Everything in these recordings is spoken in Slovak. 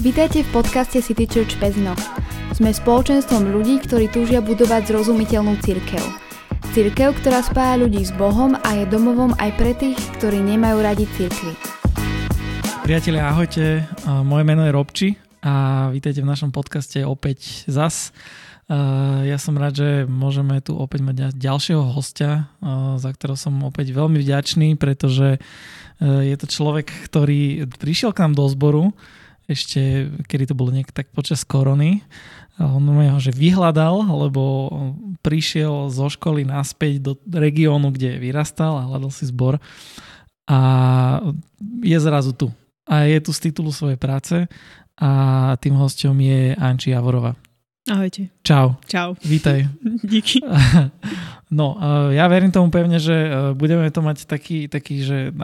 Vítajte v podcaste City Church Pezno. Sme spoločenstvom ľudí, ktorí túžia budovať zrozumiteľnú církev. Církev, ktorá spája ľudí s Bohom a je domovom aj pre tých, ktorí nemajú radi církvy. Priatelia, ahojte. Moje meno je Robči a vítajte v našom podcaste opäť zas. Ja som rád, že môžeme tu opäť mať ďalšieho hostia, za ktorého som opäť veľmi vďačný, pretože je to človek, ktorý prišiel k nám do zboru ešte, kedy to bolo nejak tak počas korony. On ho že vyhľadal, lebo prišiel zo školy naspäť do regiónu, kde vyrastal a hľadal si zbor a je zrazu tu. A je tu z titulu svojej práce a tým hostom je Anči Javorova. Ahojte. Čau. Čau. Vítaj. Díky. No, ja verím tomu pevne, že budeme to mať taký, taký že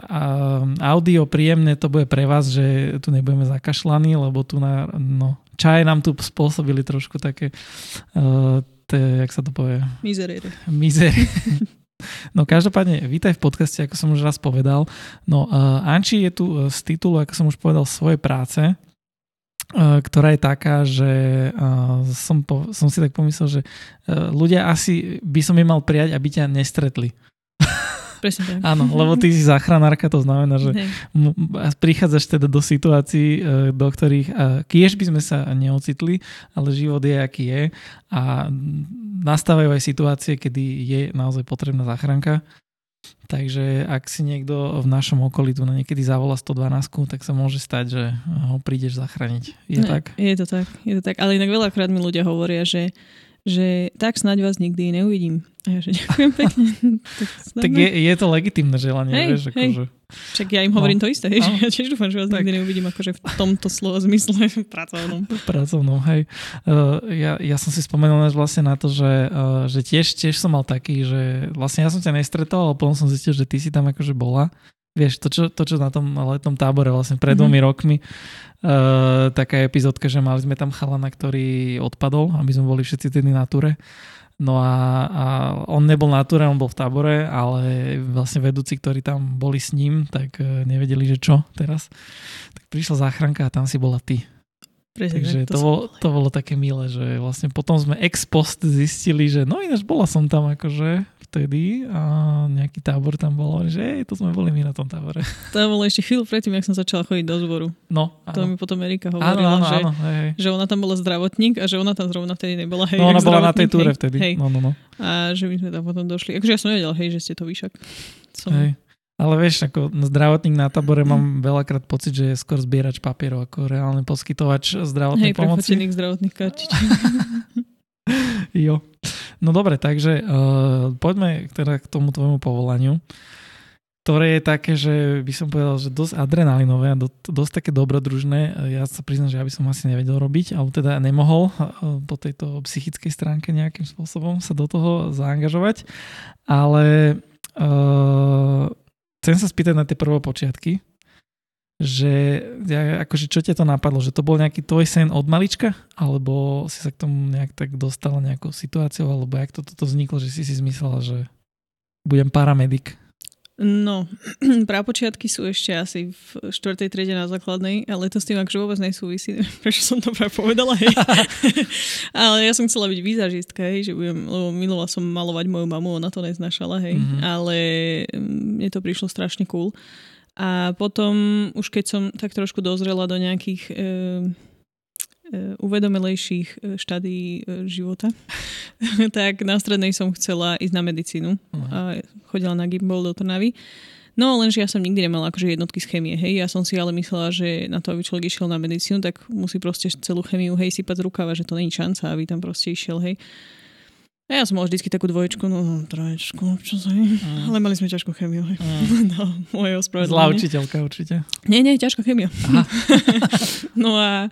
audio príjemné to bude pre vás, že tu nebudeme zakašľaní, lebo tu na, no, čaje nám tu spôsobili trošku také, uh, te, jak sa to povie? Mizerie. Mizerie. No každopádne, vítaj v podcaste, ako som už raz povedal. No, uh, Anči je tu z titulu, ako som už povedal, svojej práce ktorá je taká, že som, po, som si tak pomyslel, že ľudia asi by som im mal prijať, aby ťa nestretli. Presne tak. Áno, lebo ty si záchranárka, to znamená, že m- prichádzaš teda do situácií, e, do ktorých kiež by sme sa neocitli, ale život je, aký je a nastávajú aj situácie, kedy je naozaj potrebná záchranka Takže ak si niekto v našom okolí tu na niekedy zavola 112, tak sa môže stať, že ho prídeš zachrániť. Je ne, tak? Je to tak, je to tak. Ale inak veľakrát mi ľudia hovoria, že že tak snáď vás nikdy neuvidím. A ja že ďakujem pekne. tak, tak je, je to legitimné želanie, hej, vieš, hej. Však ja im hovorím no. to isté, no. že ja tiež dúfam, že vás tak. nikdy neuvidím akože v tomto slovo zmysle pracovnom. Pracovnom, hej. Uh, ja, ja som si spomenul vlastne na to, že, uh, že tiež, tiež som mal taký, že vlastne ja som ťa nestretol, ale potom som zistil, že ty si tam akože bola vieš, to čo, to, čo na tom letnom tábore vlastne pred dvomi mm-hmm. rokmi, uh, taká epizódka, že mali sme tam chalana, ktorý odpadol, aby sme boli všetci tedy na túre. No a, a on nebol na túre, on bol v tábore, ale vlastne vedúci, ktorí tam boli s ním, tak uh, nevedeli, že čo teraz. Tak prišla záchranka a tam si bola ty. Presne, Takže to, to, bolo, to bolo také milé, že vlastne potom sme ex post zistili, že no ináč bola som tam akože vtedy a nejaký tábor tam bol, že hej, to sme boli my na tom tábore. To bolo ešte chvíľu predtým, ak som začala chodiť do zboru. No, áno. To mi potom Erika hovorila, áno, áno, že, áno, hej. že ona tam bola zdravotník a že ona tam zrovna vtedy nebola. Hej, no ona bola na tej túre vtedy. Hej. No, no, no. A že my sme tam potom došli. Akože ja som nevedel, hej, že ste to vyšak. Som... Hej. Ale vieš, ako zdravotník na tábore mám veľakrát pocit, že je skôr zbierač papierov ako reálny poskytovač zdravotnej Hej, pomoci. Hej, zdravotných kartičiek. jo. No dobre, takže uh, poďme teda k tomu tvojmu povolaniu, ktoré je také, že by som povedal, že dosť adrenalinové a do, dosť také dobrodružné. Ja sa priznám, že ja by som asi nevedel robiť, alebo teda nemohol uh, po tejto psychickej stránke nejakým spôsobom sa do toho zaangažovať. Ale uh, chcem sa spýtať na tie prvé počiatky, že ja, akože čo ťa to napadlo, že to bol nejaký tvoj sen od malička, alebo si sa k tomu nejak tak dostala nejakou situáciou, alebo jak to toto vzniklo, že si si zmyslela, že budem paramedik? No, prapočiatky sú ešte asi v štvrtej triede na základnej, ale to s tým akože vôbec nesúvisí, prečo som to práve povedala, hej. ale ja som chcela byť výzažistka, hej, že budem, lebo milovala som malovať moju mamu, ona to neznašala, hej, mm-hmm. ale mm, mne to prišlo strašne cool. A potom, už keď som tak trošku dozrela do nejakých e, e, uvedomelejších e, štádí e, života, tak na strednej som chcela ísť na medicínu. Uh-huh. A chodila na gimbal do Trnavy. No lenže ja som nikdy nemala akože jednotky z chemie, hej. Ja som si ale myslela, že na to, aby človek išiel na medicínu, tak musí proste celú chemiu, hej, sypať z rukava, že to není šanca, aby tam proste išiel, hej. Ja som mala vždycky takú dvoječku, no, troječku, čo sa mm. Ale mali sme ťažkú chemiu. Mm. No, moje ospravedlenie. Zlá učiteľka určite. Nie, nie, ťažká chemia. no a,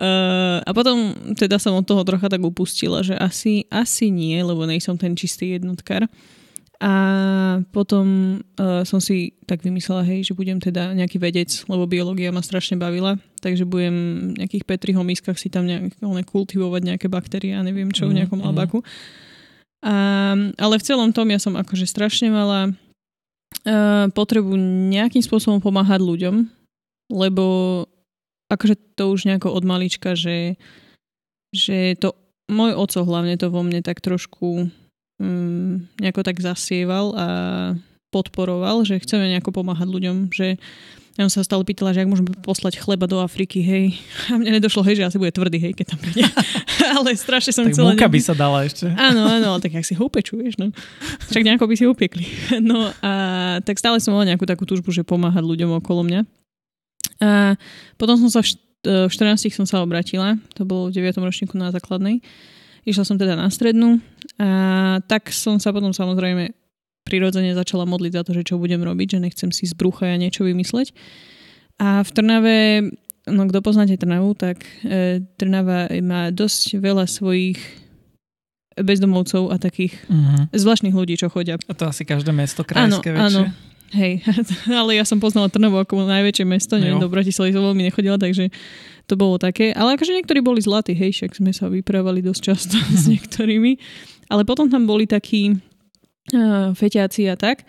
uh, a potom teda som od toho trocha tak upustila, že asi, asi nie, lebo nejsom ten čistý jednotkár. A potom uh, som si tak vymyslela, hej, že budem teda nejaký vedec, lebo biológia ma strašne bavila, takže budem v nejakých Petriho miskách si tam nejak, kultivovať nejaké baktérie a neviem čo, v mhm, nejakom mm, labaku. A, ale v celom tom ja som akože strašne mala uh, potrebu nejakým spôsobom pomáhať ľuďom, lebo akože to už nejako od malička, že, že to môj oco hlavne to vo mne tak trošku um, nejako tak zasieval a podporoval, že chceme nejako pomáhať ľuďom, že ja som sa stále pýtala, že ak môžeme poslať chleba do Afriky, hej. A mne nedošlo, hej, že asi bude tvrdý, hej, keď tam príde. ale strašne som tak chcela... Tak by sa dala ešte. Áno, áno, tak ak si ho upečuješ, no. Však nejako by si ho upiekli. No a tak stále som mala nejakú takú túžbu, že pomáhať ľuďom okolo mňa. A potom som sa v, v 14 som sa obratila, to bolo v 9. ročníku na základnej. Išla som teda na strednú a tak som sa potom samozrejme prirodzene začala modliť za to, že čo budem robiť, že nechcem si z brucha ja niečo vymysleť. A v Trnave, no kto poznáte Trnavu, tak e, Trnava má dosť veľa svojich bezdomovcov a takých uh-huh. zvláštnych ľudí, čo chodia. A to asi každé mesto krajské áno, väčšie. Áno, Hej, ale ja som poznala Trnavu ako najväčšie mesto, neviem, do Bratislavy som veľmi nechodila, takže to bolo také. Ale akože niektorí boli zlatí, hej, však sme sa vyprávali dosť často s niektorými. Ale potom tam boli takí feťáci a tak,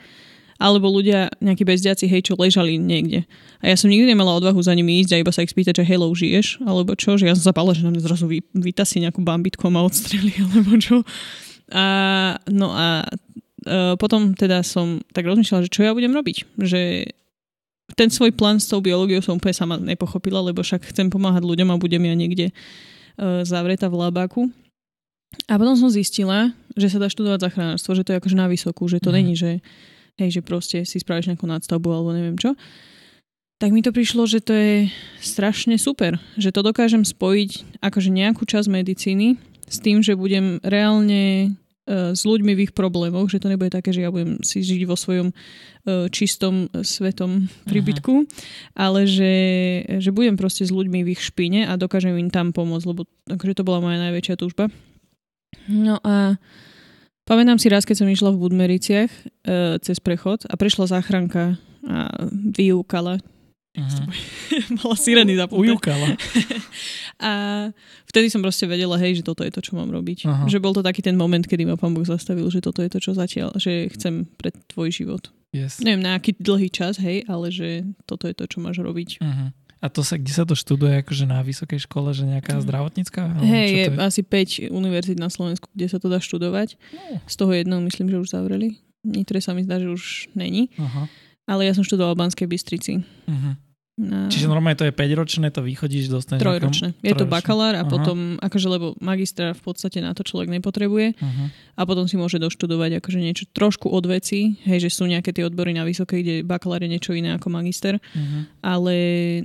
alebo ľudia, nejakí bezdiaci, hej, čo ležali niekde. A ja som nikdy nemala odvahu za nimi ísť a iba sa ich spýtať, že hello, žiješ? Alebo čo? Že ja som sa že na mňa zrazu vy, vytasí nejakú bambitku a ma odstreli, alebo čo. A, no a uh, potom teda som tak rozmýšľala, že čo ja budem robiť. Že ten svoj plán s tou biológiou som úplne sama nepochopila, lebo však chcem pomáhať ľuďom a budem ja niekde uh, zavretá v labáku. A potom som zistila, že sa dá študovať zachránarstvo, že to je akože na vysokú, že to mm. není, že, hej, že proste si spravíš nejakú nadstavbu alebo neviem čo. Tak mi to prišlo, že to je strašne super, že to dokážem spojiť akože nejakú časť medicíny s tým, že budem reálne E, s ľuďmi v ich problémoch, že to nebude také, že ja budem si žiť vo svojom e, čistom e, svetom príbytku, uh-huh. ale že, že budem proste s ľuďmi v ich špine a dokážem im tam pomôcť, lebo akože to bola moja najväčšia túžba. No a pamätám si raz, keď som išla v Budmericiach e, cez prechod a prišla záchranka a vyúkala Uh-huh. Mala sireny zapnuté. Ujúkala. a vtedy som proste vedela, hej, že toto je to, čo mám robiť. Uh-huh. Že bol to taký ten moment, kedy ma pán Boh zastavil, že toto je to, čo zatiaľ, že chcem pre tvoj život. Yes. Neviem, na aký dlhý čas, hej, ale že toto je to, čo máš robiť. Uh-huh. A to sa, kde sa to študuje, akože na vysokej škole, že nejaká zdravotnícka? Hej, je, je asi 5 univerzít na Slovensku, kde sa to dá študovať. No. Z toho jedného myslím, že už zavreli. Niektoré sa mi zdá, že už není. Uh-huh. Ale ja som študoval v Banskej Bystrici. Uh-huh. No. Čiže normálne to je 5-ročné, to vychodíš, dostaneš... Trojročné. Je to bakalár a Aha. potom, akože lebo magistra v podstate na to človek nepotrebuje uh-huh. a potom si môže doštudovať akože niečo trošku od veci, hej, že sú nejaké tie odbory na vysoké, kde bakalár je niečo iné ako magister, uh-huh. ale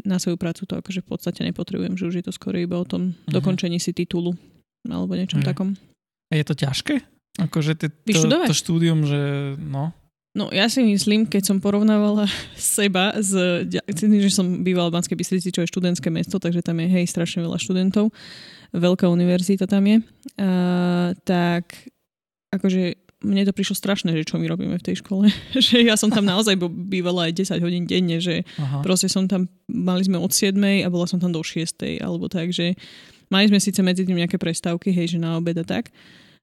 na svoju prácu to akože v podstate nepotrebujem, že už je to skoro iba o tom uh-huh. dokončení si titulu alebo niečom uh-huh. takom. A je to ťažké? Akože to, to štúdium, že no... No ja si myslím, keď som porovnávala seba s, že som bývala v Banskej Bystrici, čo je študentské mesto, takže tam je hej strašne veľa študentov, veľká univerzita tam je, a, tak akože mne to prišlo strašné, že čo my robíme v tej škole. že ja som tam naozaj bývala aj 10 hodín denne, že Aha. proste som tam, mali sme od 7 a bola som tam do 6 alebo tak, že mali sme síce medzi tým nejaké prestávky, hej, že na obed a tak,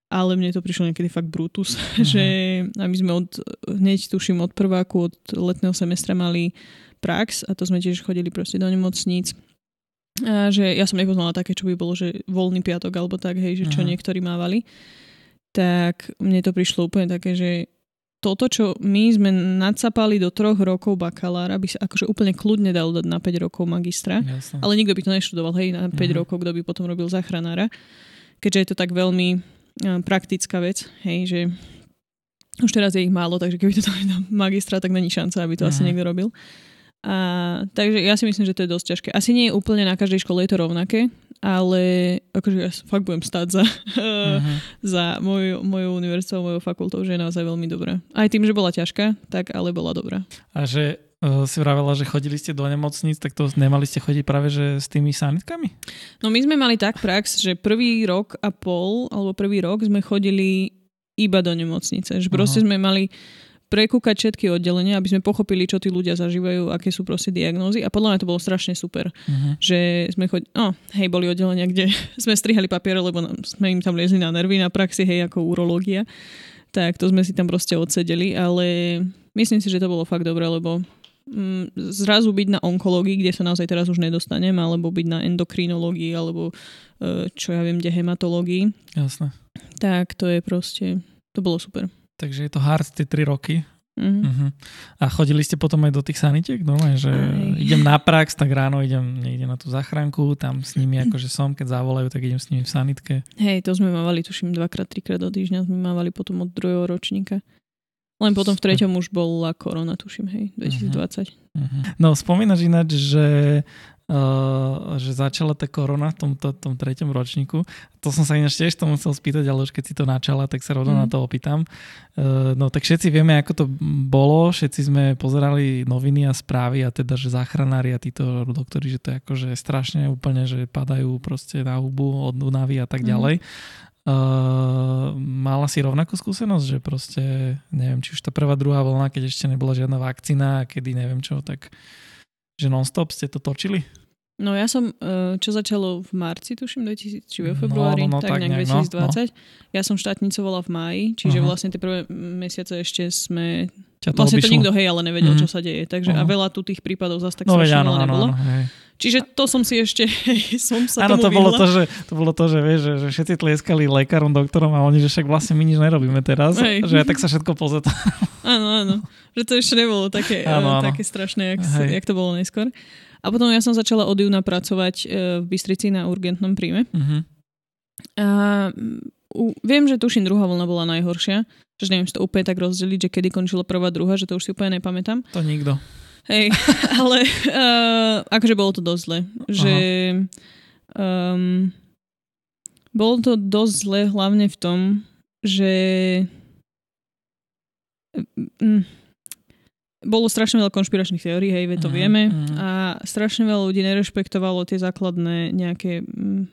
ale mne to prišlo niekedy fakt brutus, uh-huh. že my sme od, hneď tuším od prváku, od letného semestra mali prax a to sme tiež chodili proste do nemocníc. A že ja som nepoznala také, čo by bolo, že voľný piatok alebo tak, hej, že čo uh-huh. niektorí mávali. Tak mne to prišlo úplne také, že toto, čo my sme nadsapali do troch rokov bakalára, by sa akože úplne kľudne dalo dať na 5 rokov magistra. Jasne. Ale nikto by to neštudoval, hej, na 5 uh-huh. rokov, kto by potom robil záchranára. Keďže je to tak veľmi praktická vec, hej, že už teraz je ich málo, takže keby to dali na magistra, tak není šanca, aby to uh-huh. asi mhm. niekto robil. A, takže ja si myslím, že to je dosť ťažké. Asi nie je úplne na každej škole je to rovnaké, ale akože ja fakt budem stáť za, uh-huh. za moju, moju univerzitou, mojou fakultou, že je naozaj veľmi dobrá. Aj tým, že bola ťažká, tak ale bola dobrá. A že si vravela, že chodili ste do nemocníc, tak to nemali ste chodiť práve že s tými sanitkami? No my sme mali tak prax, že prvý rok a pol, alebo prvý rok sme chodili iba do nemocnice. Že proste uh-huh. sme mali prekúkať všetky oddelenia, aby sme pochopili, čo tí ľudia zažívajú, aké sú proste diagnózy. A podľa mňa to bolo strašne super. Uh-huh. Že sme chodili, no hej, boli oddelenia, kde sme strihali papiere, lebo sme im tam liezli na nervy na praxi, hej, ako urológia. Tak to sme si tam proste odsedeli, ale myslím si, že to bolo fakt dobré, lebo zrazu byť na onkológii, kde sa naozaj teraz už nedostanem, alebo byť na endokrinológii, alebo e, čo ja viem, kde hematológii. Jasné. Tak to je proste, to bolo super. Takže je to hard tie 3 roky. Mhm. Uh-huh. A chodili ste potom aj do tých sanitiek? Normálne, že Aj. idem na prax, tak ráno idem niekde na tú záchranku, tam s nimi akože som, keď zavolajú, tak idem s nimi v sanitke. Hej, to sme mávali, tuším, dvakrát, trikrát do týždňa sme mávali potom od druhého ročníka. Len potom v treťom už bola korona, tuším, hej, 2020. Uh-huh. No, spomínaš ináč, že, uh, že začala tá korona v tomto tom treťom ročníku. To som sa ináč tiež tomu chcel spýtať, ale už keď si to načala, tak sa rovno Mhm. na to opýtam. Uh, no tak všetci vieme, ako to bolo, všetci sme pozerali noviny a správy a teda, že záchranári a títo doktori, že to je akože strašne úplne, že padajú proste na hubu od únavy a tak Mhm. ďalej. Uh, mala si rovnakú skúsenosť, že proste, neviem, či už tá prvá, druhá vlna, keď ešte nebola žiadna vakcína a kedy neviem čo, tak že non-stop ste to točili? No ja som, e, čo začalo v marci, tuším, 2000, či vo No, februári, no, no, tak tak nejak nejak, no, 2020. Ja som štátnicovala v máji, čiže Aha. vlastne tie prvé mesiace ešte sme... Ťa to Vlastne to nikto, hej, ale nevedel, Mhm. čo sa deje. Takže a Aha. veľa tu tých prípadov zase tak No strašne veľa nebolo. áno, hej. Čiže to som si ešte, som sa Áno, to bolo vyhla. to, že, to bolo to, že, vieš, že, že všetci tlieskali lekárom, doktorom a oni, že však vlastne my nič nerobíme teraz, Hej. že tak sa všetko pozeta. Áno, áno. Že to ešte nebolo také, Áno, áno, áno. také strašné, jak, Hej. jak to bolo neskôr. A potom ja som začala od júna pracovať e, v Bystrici na urgentnom príjme. Mhm. A mm, u, viem, že tuším, druhá vlna bola najhoršia. Že neviem si to úplne tak rozdeliť, že kedy končila prvá, druhá, že to už si úplne nepamätám. To nikto. Hej, ale uh, akože bolo to dosť zle. Že um, bolo to dosť zle hlavne v tom, že mm, bolo strašne veľa konšpiračných teórií, hej, to Mhm, vieme. mhm. A strašne veľa ľudí nerešpektovalo tie základné nejaké um?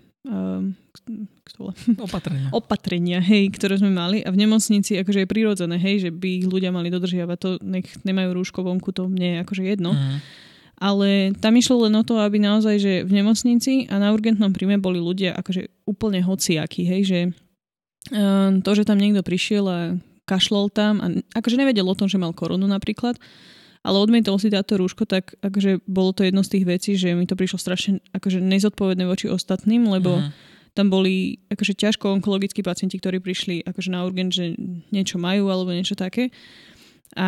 Opatrenia. opatrenia, hej, ktoré sme mali a v nemocnici akože je prirodzené, hej, že by ich ľudia mali dodržiavať to, nech nemajú rúško vonku, to mne je akože jedno. Mhm. Ale tam išlo len o to, aby naozaj, že v nemocnici a na urgentnom príjme boli ľudia akože úplne hociakí, hej, že um, to, že tam niekto prišiel a kašlol tam a akože nevedel o tom, že mal koronu napríklad, ale odmietol si táto rúško, tak akože bolo to jedno z tých vecí, že mi to prišlo strašne akože nezodpovedné voči ostatným, lebo Mhm. Tam boli akože ťažko onkologickí pacienti, ktorí prišli akože na urgent, že niečo majú alebo niečo také. A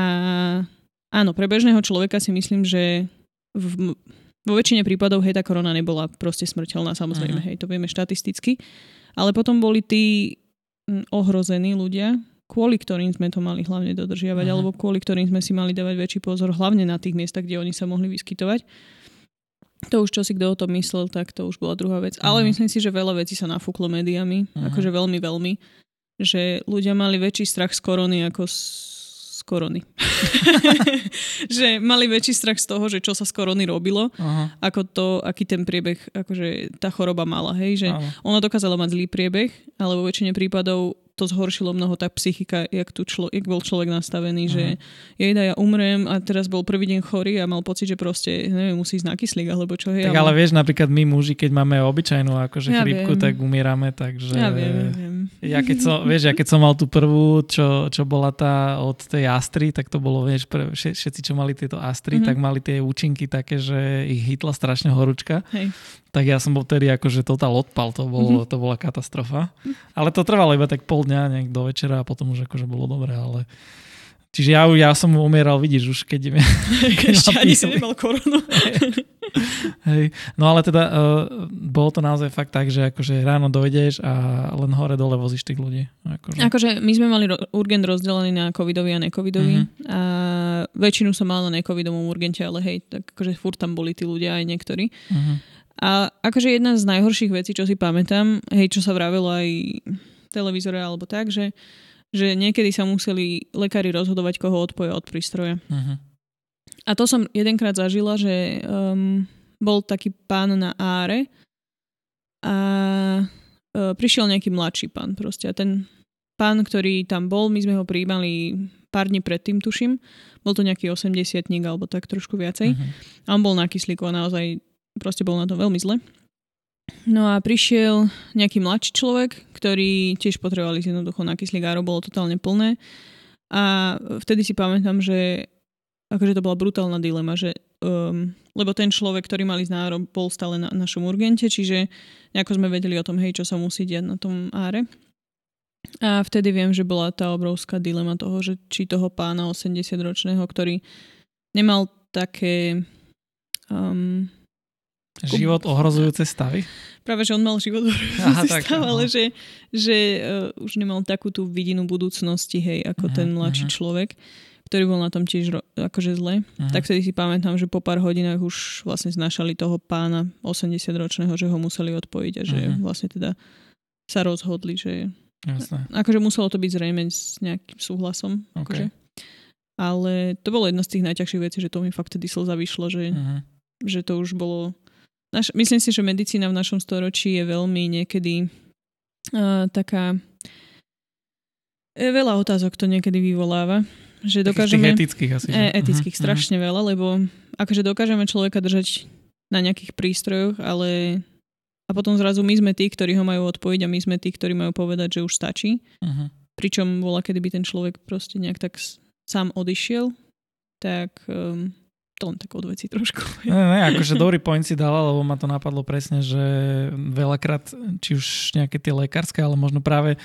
áno, pre bežného človeka si myslím, že v, vo väčšine prípadov hej, tá korona nebola proste smrteľná, samozrejme, Mhm. hej, to vieme štatisticky. Ale potom boli tí ohrození ľudia, kvôli ktorým sme to mali hlavne dodržiavať, Mhm. alebo kvôli ktorým sme si mali dávať väčší pozor, hlavne na tých miestach, kde oni sa mohli vyskytovať. To už čo si kto o tom myslel, tak to už bola druhá vec. Ale Mhm. myslím si, že veľa vecí sa nafúklo médiami, Mhm. akože veľmi, veľmi. Že ľudia mali väčší strach z korony ako z, z korony. že mali väčší strach z toho, že čo sa z korony robilo, Aha, ako to, aký ten priebeh, akože tá choroba mala, hej, že áno. ona dokázala mať zlý priebeh, ale vo väčšine prípadov to zhoršilo mnoho tá psychika, jak, tu člo, jak bol človek nastavený, že jejda, ja umrem a teraz bol prvý deň chorý a mal pocit, že proste, neviem, musí ísť na kyslík alebo čo. Hej, Tak ale vieš, napríklad my muži, keď máme obyčajnú akože Ja chrípku, viem. tak umierame, takže... Ja viem, ja viem. Ja keď som, vieš, ja keď som mal tú prvú, čo, čo bola tá od tej Astry, tak to bolo, vieš, pre, vše- všetci, čo mali tieto Astry, Mhm. mm-hmm. tak mali tie účinky také, že ich hitla strašne horúčka. Hej. Tak ja som bol vtedy akože totál odpal, to, bolo, Mhm. to bola katastrofa. Ale to trvalo iba tak pol dňa, nejak do večera a potom už akože bolo dobré, ale... Čiže ja, ja som umieral, vidíš, už keď... keď Ešte ani si nemal koronu. Hej. No ale teda uh, bolo to naozaj fakt tak, že akože ráno dojdeš a len hore dole vozíš tých ľudí. Akože. Akože my sme mali urgent rozdelený na covidový a necovidový. Mhm. A väčšinu som mala na necovidovom urgente, ale hej, tak akože furt tam boli tí ľudia aj niektorí. Uh-huh. A akože jedna z najhorších vecí, čo si pamätám, hej, čo sa vravelo aj televízore alebo tak, že, že niekedy sa museli lekári rozhodovať, koho odpoja od prístroja. Uh-huh. A to som jedenkrát zažila, že um, bol taký pán na áre a uh, prišiel nejaký mladší pán proste. A ten pán, ktorý tam bol, my sme ho prijímali pár dní predtým, tuším. Bol to nejaký 80 alebo tak trošku viacej. Uh-huh. A on bol na kyslíku a naozaj proste bol na to veľmi zle. No a prišiel nejaký mladší človek, ktorý tiež potreboval ísť jednoducho na kyslík, áro bolo totálne plné. A vtedy si pamätám, že akože to bola brutálna dilema, že um, lebo ten človek, ktorý mali ísť na bol stále na našom urgente, čiže nejako sme vedeli o tom, hej, čo sa musí diať na tom áre. A vtedy viem, že bola tá obrovská dilema toho, že či toho pána 80-ročného, ktorý nemal také um, Život ohrozujúce stavy? Práve, že on mal život ohrozujúce stav, ale že, že uh, už nemal takú tú vidinu budúcnosti, hej, ako uh-huh, ten mladší uh-huh. človek ktorý bol na tom tiež ro- akože zle. Uh-huh. Tak vtedy si pamätám, že po pár hodinách už vlastne znašali toho pána 80-ročného, že ho museli odpojiť a že uh-huh. vlastne teda sa rozhodli, že Jasne. akože muselo to byť zrejme s nejakým súhlasom. Okay. Akože. Ale to bolo jedna z tých najťažších vecí, že to mi fakt tedy slza vyšlo, že, uh-huh. že to už bolo... Naš, myslím si, že medicína v našom storočí je veľmi niekedy uh, taká... Veľa otázok to niekedy vyvoláva že dokážeme... Etických asi. E, etických uh-huh. strašne uh-huh. veľa, lebo akože dokážeme človeka držať na nejakých prístrojoch, ale a potom zrazu my sme tí, ktorí ho majú odpojiť a my sme tí, ktorí majú povedať, že už stačí. Uh-huh. Pričom bola, kedy by ten človek proste nejak tak sám odišiel, tak um, to len tak odveci trošku. Ne, ne, akože dobrý point si dala, lebo ma to napadlo presne, že veľakrát, či už nejaké tie lekárske, ale možno práve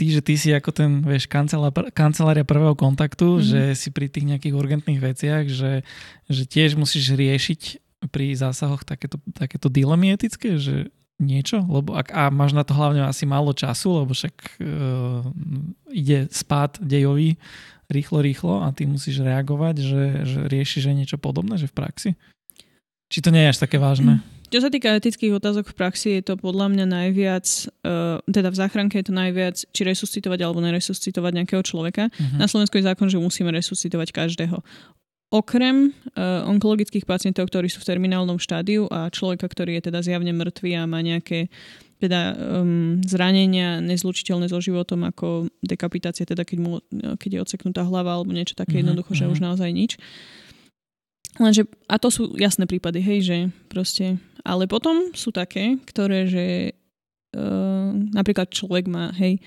ty, že ty si ako ten, vieš, kancelár, kancelária prvého kontaktu, mm-hmm. že si pri tých nejakých urgentných veciach, že, že tiež musíš riešiť pri zásahoch takéto, takéto dilemy etické, že niečo, lebo ak, a máš na to hlavne asi málo času, lebo však uh, ide spát dejový rýchlo, rýchlo a ty musíš reagovať, že, že riešiš aj niečo podobné, že v praxi? Či to nie je až také vážne? Mm. Čo sa týka etických otázok v praxi, je to podľa mňa najviac, uh, teda v záchranke je to najviac, či resuscitovať alebo neresuscitovať nejakého človeka. Uh-huh. Na Slovensku je zákon, že musíme resuscitovať každého. Okrem uh, onkologických pacientov, ktorí sú v terminálnom štádiu a človeka, ktorý je teda zjavne mŕtvý a má nejaké teda um, zranenia nezlučiteľné so životom ako dekapitácia, teda keď, mu, keď je odseknutá hlava alebo niečo také uh-huh, jednoducho, že už naozaj nič. Lenže, a to sú jasné prípady, hej, že proste, ale potom sú také, ktoré, že uh, napríklad človek má, hej,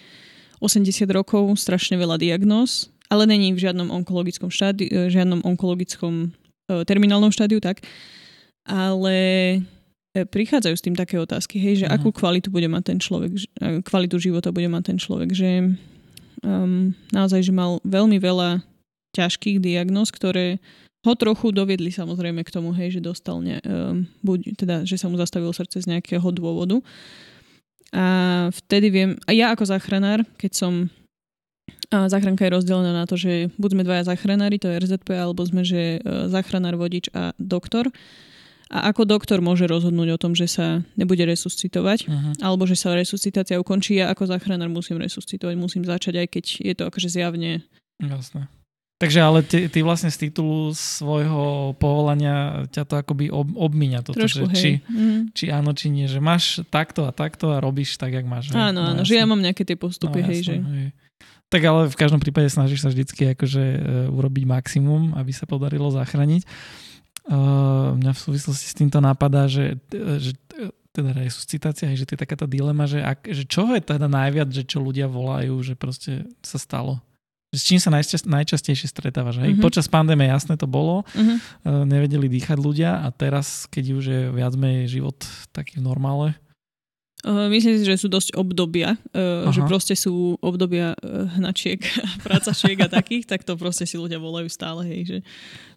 80 rokov, strašne veľa diagnóz, ale není v žiadnom onkologickom štádiu, e, žiadnom onkologickom uh, terminálnom štádiu, tak, ale prichádzajú s tým také otázky, hej, že uh-huh. akú kvalitu bude mať ten človek, kvalitu života bude mať ten človek, že um, naozaj, že mal veľmi veľa ťažkých diagnóz, ktoré ho trochu doviedli samozrejme k tomu, hej, že dostal ne, um, buď, teda, že sa mu zastavilo srdce z nejakého dôvodu. A vtedy viem, a ja ako záchranár, keď som a záchranka je rozdelená na to, že buď sme dvaja záchranári, to je RZP, alebo sme, že e, záchranár, vodič a doktor. A ako doktor môže rozhodnúť o tom, že sa nebude resuscitovať, uh-huh. alebo že sa resuscitácia ukončí. Ja ako záchranár musím resuscitovať, musím začať, aj keď je to akože zjavne Jasné. Takže ale ty, ty vlastne z titulu svojho povolania ťa to akoby ob, obmíňa toto, Trošku, že či, mm. či áno, či nie, že máš takto a takto a robíš tak, jak máš. Áno, no, áno, že ja mám nejaké tie postupy, no, hej, jasne, že... Hej. Tak ale v každom prípade snažíš sa vždycky akože uh, urobiť maximum, aby sa podarilo zachrániť. Uh, mňa v súvislosti s týmto napadá, že, že teda resuscitácia, že to je taká tá dilema, že, ak, že čo je teda najviac, že čo ľudia volajú, že proste sa stalo s čím sa najčast, najčastejšie stretávaš. Hej? Mm-hmm. Počas pandémie jasné to bolo, mm-hmm. nevedeli dýchať ľudia a teraz, keď už je viac menej život taký v normále, myslím si, že sú dosť obdobia, uh, že proste sú obdobia uh, hnačiek a pracačiek a takých, tak to proste si ľudia volajú stále, hej, že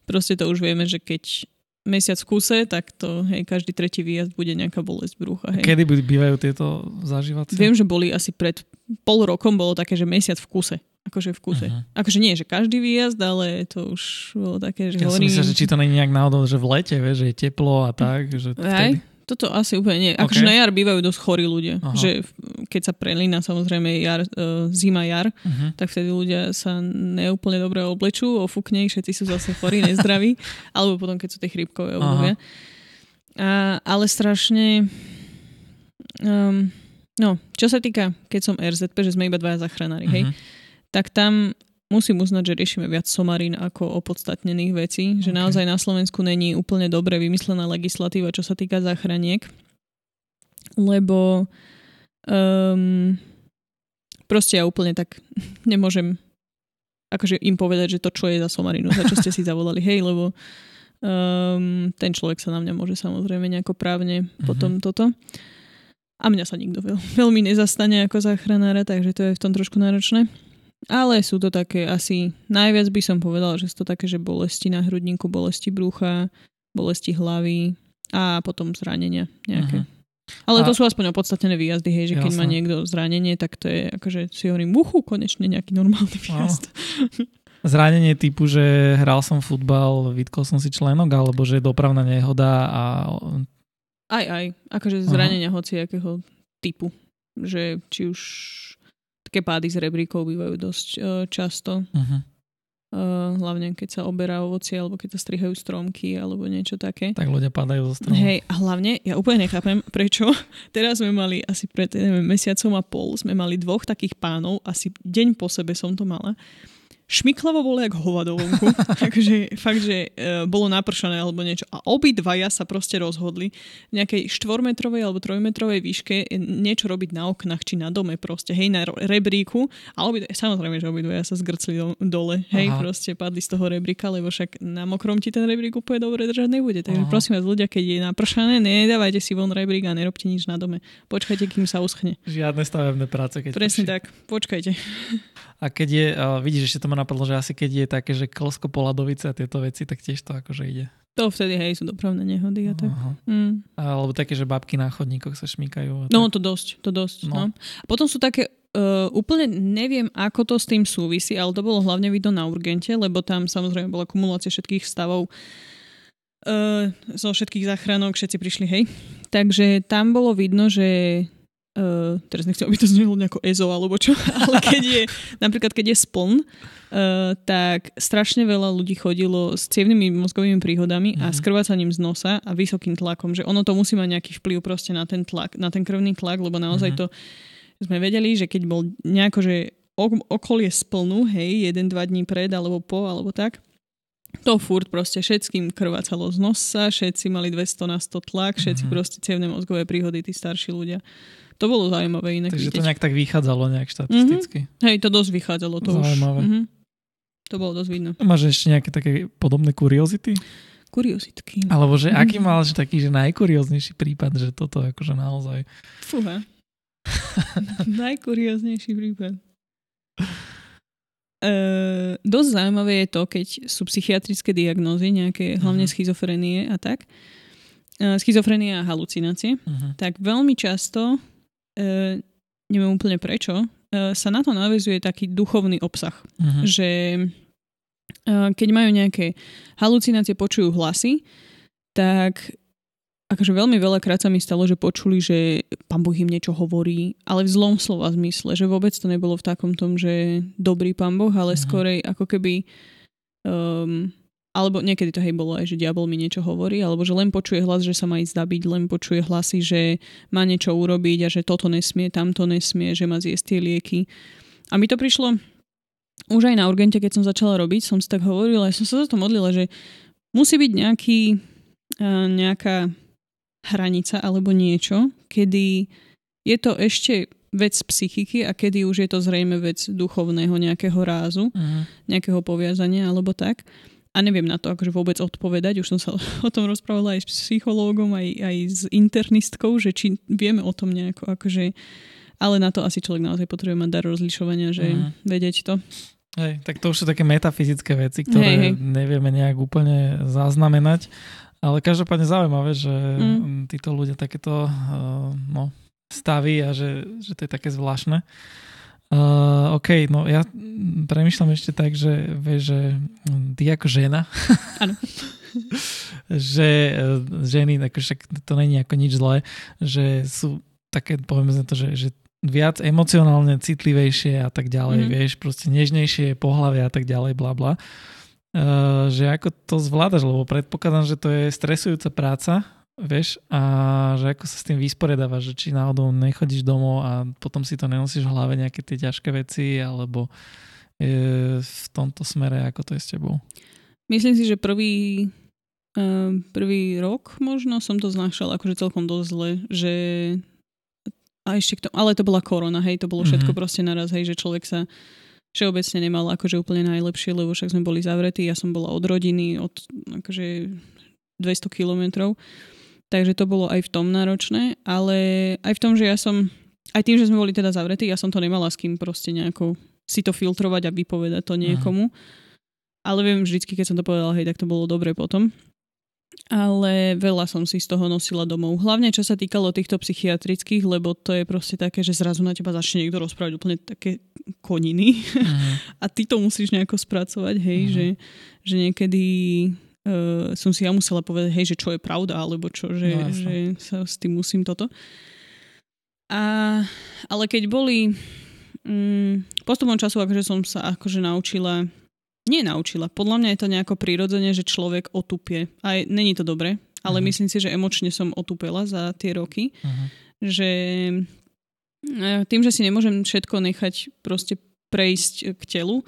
proste to už vieme, že keď mesiac v kuse, tak to hej, každý tretí výjazd bude nejaká bolesť brucha. Hej. Kedy bývajú tieto zažívacie? Viem, že boli asi pred pol rokom, bolo také, že mesiac v kuse. Akože v kuse. Uh-huh. Akože nie, že každý výjazd, ale to už bolo také, že ja hovorím... Som myslel, že či to je nejak náhodou, že v lete, vieš, že je teplo a tak. Že vtedy... Toto asi úplne nie. Akože okay. na jar bývajú dosť chorí ľudia. Aha. Že keď sa prelína samozrejme jar, uh, zima, jar, uh-huh. tak vtedy ľudia sa neúplne dobre oblečú, ofúkne ich, všetci sú zase chorí, nezdraví. alebo potom, keď sú tie chrípkové obdobia. A, ale strašne... Um, no, čo sa týka, keď som RZP, že sme iba dvaja zachranári, uh-huh. hej, tak tam musím uznať, že riešime viac somarín ako opodstatnených vecí, že okay. naozaj na Slovensku není úplne dobre vymyslená legislatíva, čo sa týka záchraniek, lebo um, proste ja úplne tak nemôžem akože im povedať, že to čo je za somarinu, za čo ste si zavolali, hej, lebo um, ten človek sa na mňa môže samozrejme nejako právne mm-hmm. potom toto. A mňa sa nikto veľ, veľmi nezastane ako záchranára, takže to je v tom trošku náročné. Ale sú to také asi, najviac by som povedala, že sú to také, že bolesti na hrudníku, bolesti brucha, bolesti hlavy a potom zranenia nejaké. Uh-huh. Ale a... to sú aspoň opodstatnené výjazdy, hej, že Jasne. keď má niekto zranenie, tak to je akože si hovorím, uchu, konečne nejaký normálny výjazd. No. Zranenie typu, že hral som futbal, vytkol som si členok, alebo že je dopravná nehoda a... Aj, aj. Akože zranenia uh-huh. hociakého typu. Že či už také pády z rebríkov bývajú dosť uh, často. Uh-huh. Uh, hlavne keď sa oberá ovocie alebo keď sa strihajú stromky alebo niečo také. Tak ľudia padajú zo stromov. Hej, a hlavne, ja úplne nechápem, prečo. Teraz sme mali asi pred neviem, mesiacom a pol, sme mali dvoch takých pánov, asi deň po sebe som to mala, šmiklavo bolo jak hovado vonku. Takže fakt, že e, bolo napršané alebo niečo. A obidvaja sa proste rozhodli v nejakej štvormetrovej alebo trojmetrovej výške niečo robiť na oknách či na dome proste, hej, na rebríku. A obidvaja, samozrejme, že obidvaja sa zgrcli do, dole, hej, Aha. proste padli z toho rebríka, lebo však na mokrom ti ten rebrík úplne dobre držať nebude. Takže Aha. prosím vás, ľudia, keď je napršané, nedávajte si von rebrík a nerobte nič na dome. Počkajte, kým sa uschne. Žiadne stavebné práce. Keď Presne tak, počkajte. A keď je, vidíš, ešte to má napadlo, že asi keď je také, že klsko poladovice a tieto veci, tak tiež to akože ide. To vtedy, hej, sú dopravné nehody a tak. Mm. Alebo také, že babky na chodníkoch sa šmíkajú. No, to dosť, to dosť. No. No. A potom sú také, uh, úplne neviem, ako to s tým súvisí, ale to bolo hlavne vidno na urgente, lebo tam samozrejme bola kumulácia všetkých stavov uh, zo všetkých záchranok, všetci prišli, hej. Takže tam bolo vidno, že Uh, teraz nechcem, aby to znelo nejako EZO alebo čo, ale keď je, napríklad keď je spln, uh, tak strašne veľa ľudí chodilo s cievnými mozgovými príhodami mm-hmm. a mhm. s krvácaním z nosa a vysokým tlakom, že ono to musí mať nejaký vplyv proste na ten tlak, na ten krvný tlak, lebo naozaj mm-hmm. to sme vedeli, že keď bol nejako, že okolie splnú, hej, jeden, dva dní pred alebo po, alebo tak, to furt proste všetkým krvácalo z nosa, všetci mali 200 na 100 tlak, všetci mm-hmm. proste cievne mozgové príhody, tí starší ľudia. To bolo zaujímavé inak Takže vidieť. to nejak tak vychádzalo nejak štatisticky. Mm-hmm. Hej, to dosť vychádzalo. To zaujímavé. Už. Mm-hmm. To bolo dosť vidno. Máš ešte nejaké také podobné kuriozity? Kuriozitky. Alebo že mm-hmm. aký mal že taký že najkurióznejší prípad, že toto akože naozaj... Fúha. najkurióznejší prípad. Uh, dosť zaujímavé je to, keď sú psychiatrické diagnózy, nejaké hlavne uh-huh. schizofrenie a tak, uh, schizofrenia a halucinácie, uh-huh. tak veľmi často uh, neviem úplne prečo, uh, sa na to navezuje taký duchovný obsah. Uh-huh. Že uh, keď majú nejaké halucinácie, počujú hlasy, tak akože veľmi veľakrát sa mi stalo, že počuli, že pán Boh im niečo hovorí, ale v zlom slova zmysle, že vôbec to nebolo v takom tom, že dobrý pán Boh, ale uh-huh. skorej ako keby um, alebo niekedy to hej bolo aj, že diabol mi niečo hovorí, alebo že len počuje hlas, že sa má ísť zabiť, len počuje hlasy, že má niečo urobiť a že toto nesmie, tamto nesmie, že má zjesť tie lieky. A mi to prišlo už aj na urgente, keď som začala robiť, som si tak hovorila, ja som sa za to modlila, že musí byť nejaký, nejaká hranica alebo niečo, kedy je to ešte vec psychiky a kedy už je to zrejme vec duchovného nejakého rázu, uh-huh. nejakého poviazania alebo tak a neviem na to akože vôbec odpovedať. Už som sa o tom rozprávala aj s psychológom, aj, aj s internistkou, že či vieme o tom nejako akože... Ale na to asi človek naozaj potrebuje mať dar rozlišovania, že mm. vedieť to. Hej, tak to už sú také metafyzické veci, ktoré hej, hej. nevieme nejak úplne zaznamenať. Ale každopádne zaujímavé, že mm. títo ľudia takéto uh, no, staví a že, že to je také zvláštne. Uh, OK, no ja premyšľam ešte tak, že vieš, že ty ako žena, že uh, ženy, ako však to není ako nič zlé, že sú také, povedzme to, že, že viac emocionálne citlivejšie a tak ďalej, mm-hmm. vieš, proste nežnejšie pohľavy a tak ďalej, bla bla. Uh, že ako to zvládaš, lebo predpokladám, že to je stresujúca práca, vieš, a že ako sa s tým vysporiadávaš, že či náhodou nechodíš domov a potom si to nenosíš v hlave nejaké tie ťažké veci, alebo je v tomto smere, ako to je s tebou? Myslím si, že prvý, uh, prvý rok možno som to znášala akože celkom dosť zle, že a ešte k tomu, ale to bola korona, hej, to bolo všetko mm-hmm. proste naraz, hej, že človek sa všeobecne nemala akože úplne najlepšie, lebo však sme boli zavretí, ja som bola od rodiny, od akože 200 kilometrov, takže to bolo aj v tom náročné, ale aj v tom, že ja som, aj tým, že sme boli teda zavretí, ja som to nemala s kým proste nejako si to filtrovať a vypovedať to niekomu. Aha. Ale viem, vždycky, keď som to povedala, hej, tak to bolo dobre potom ale veľa som si z toho nosila domov. Hlavne čo sa týkalo týchto psychiatrických, lebo to je proste také, že zrazu na teba začne niekto rozprávať úplne také koniny uh-huh. a ty to musíš nejako spracovať, hej, uh-huh. že, že niekedy uh, som si ja musela povedať, hej, že čo je pravda, alebo čo, že, no, že sa s tým musím toto. A, ale keď boli um, postupom času, akože som sa akože naučila nenaučila. Podľa mňa je to nejako prirodzene, že človek otupie. Aj není to dobre, ale uh-huh. myslím si, že emočne som otupela za tie roky. Uh-huh. Že e, tým, že si nemôžem všetko nechať proste prejsť k telu,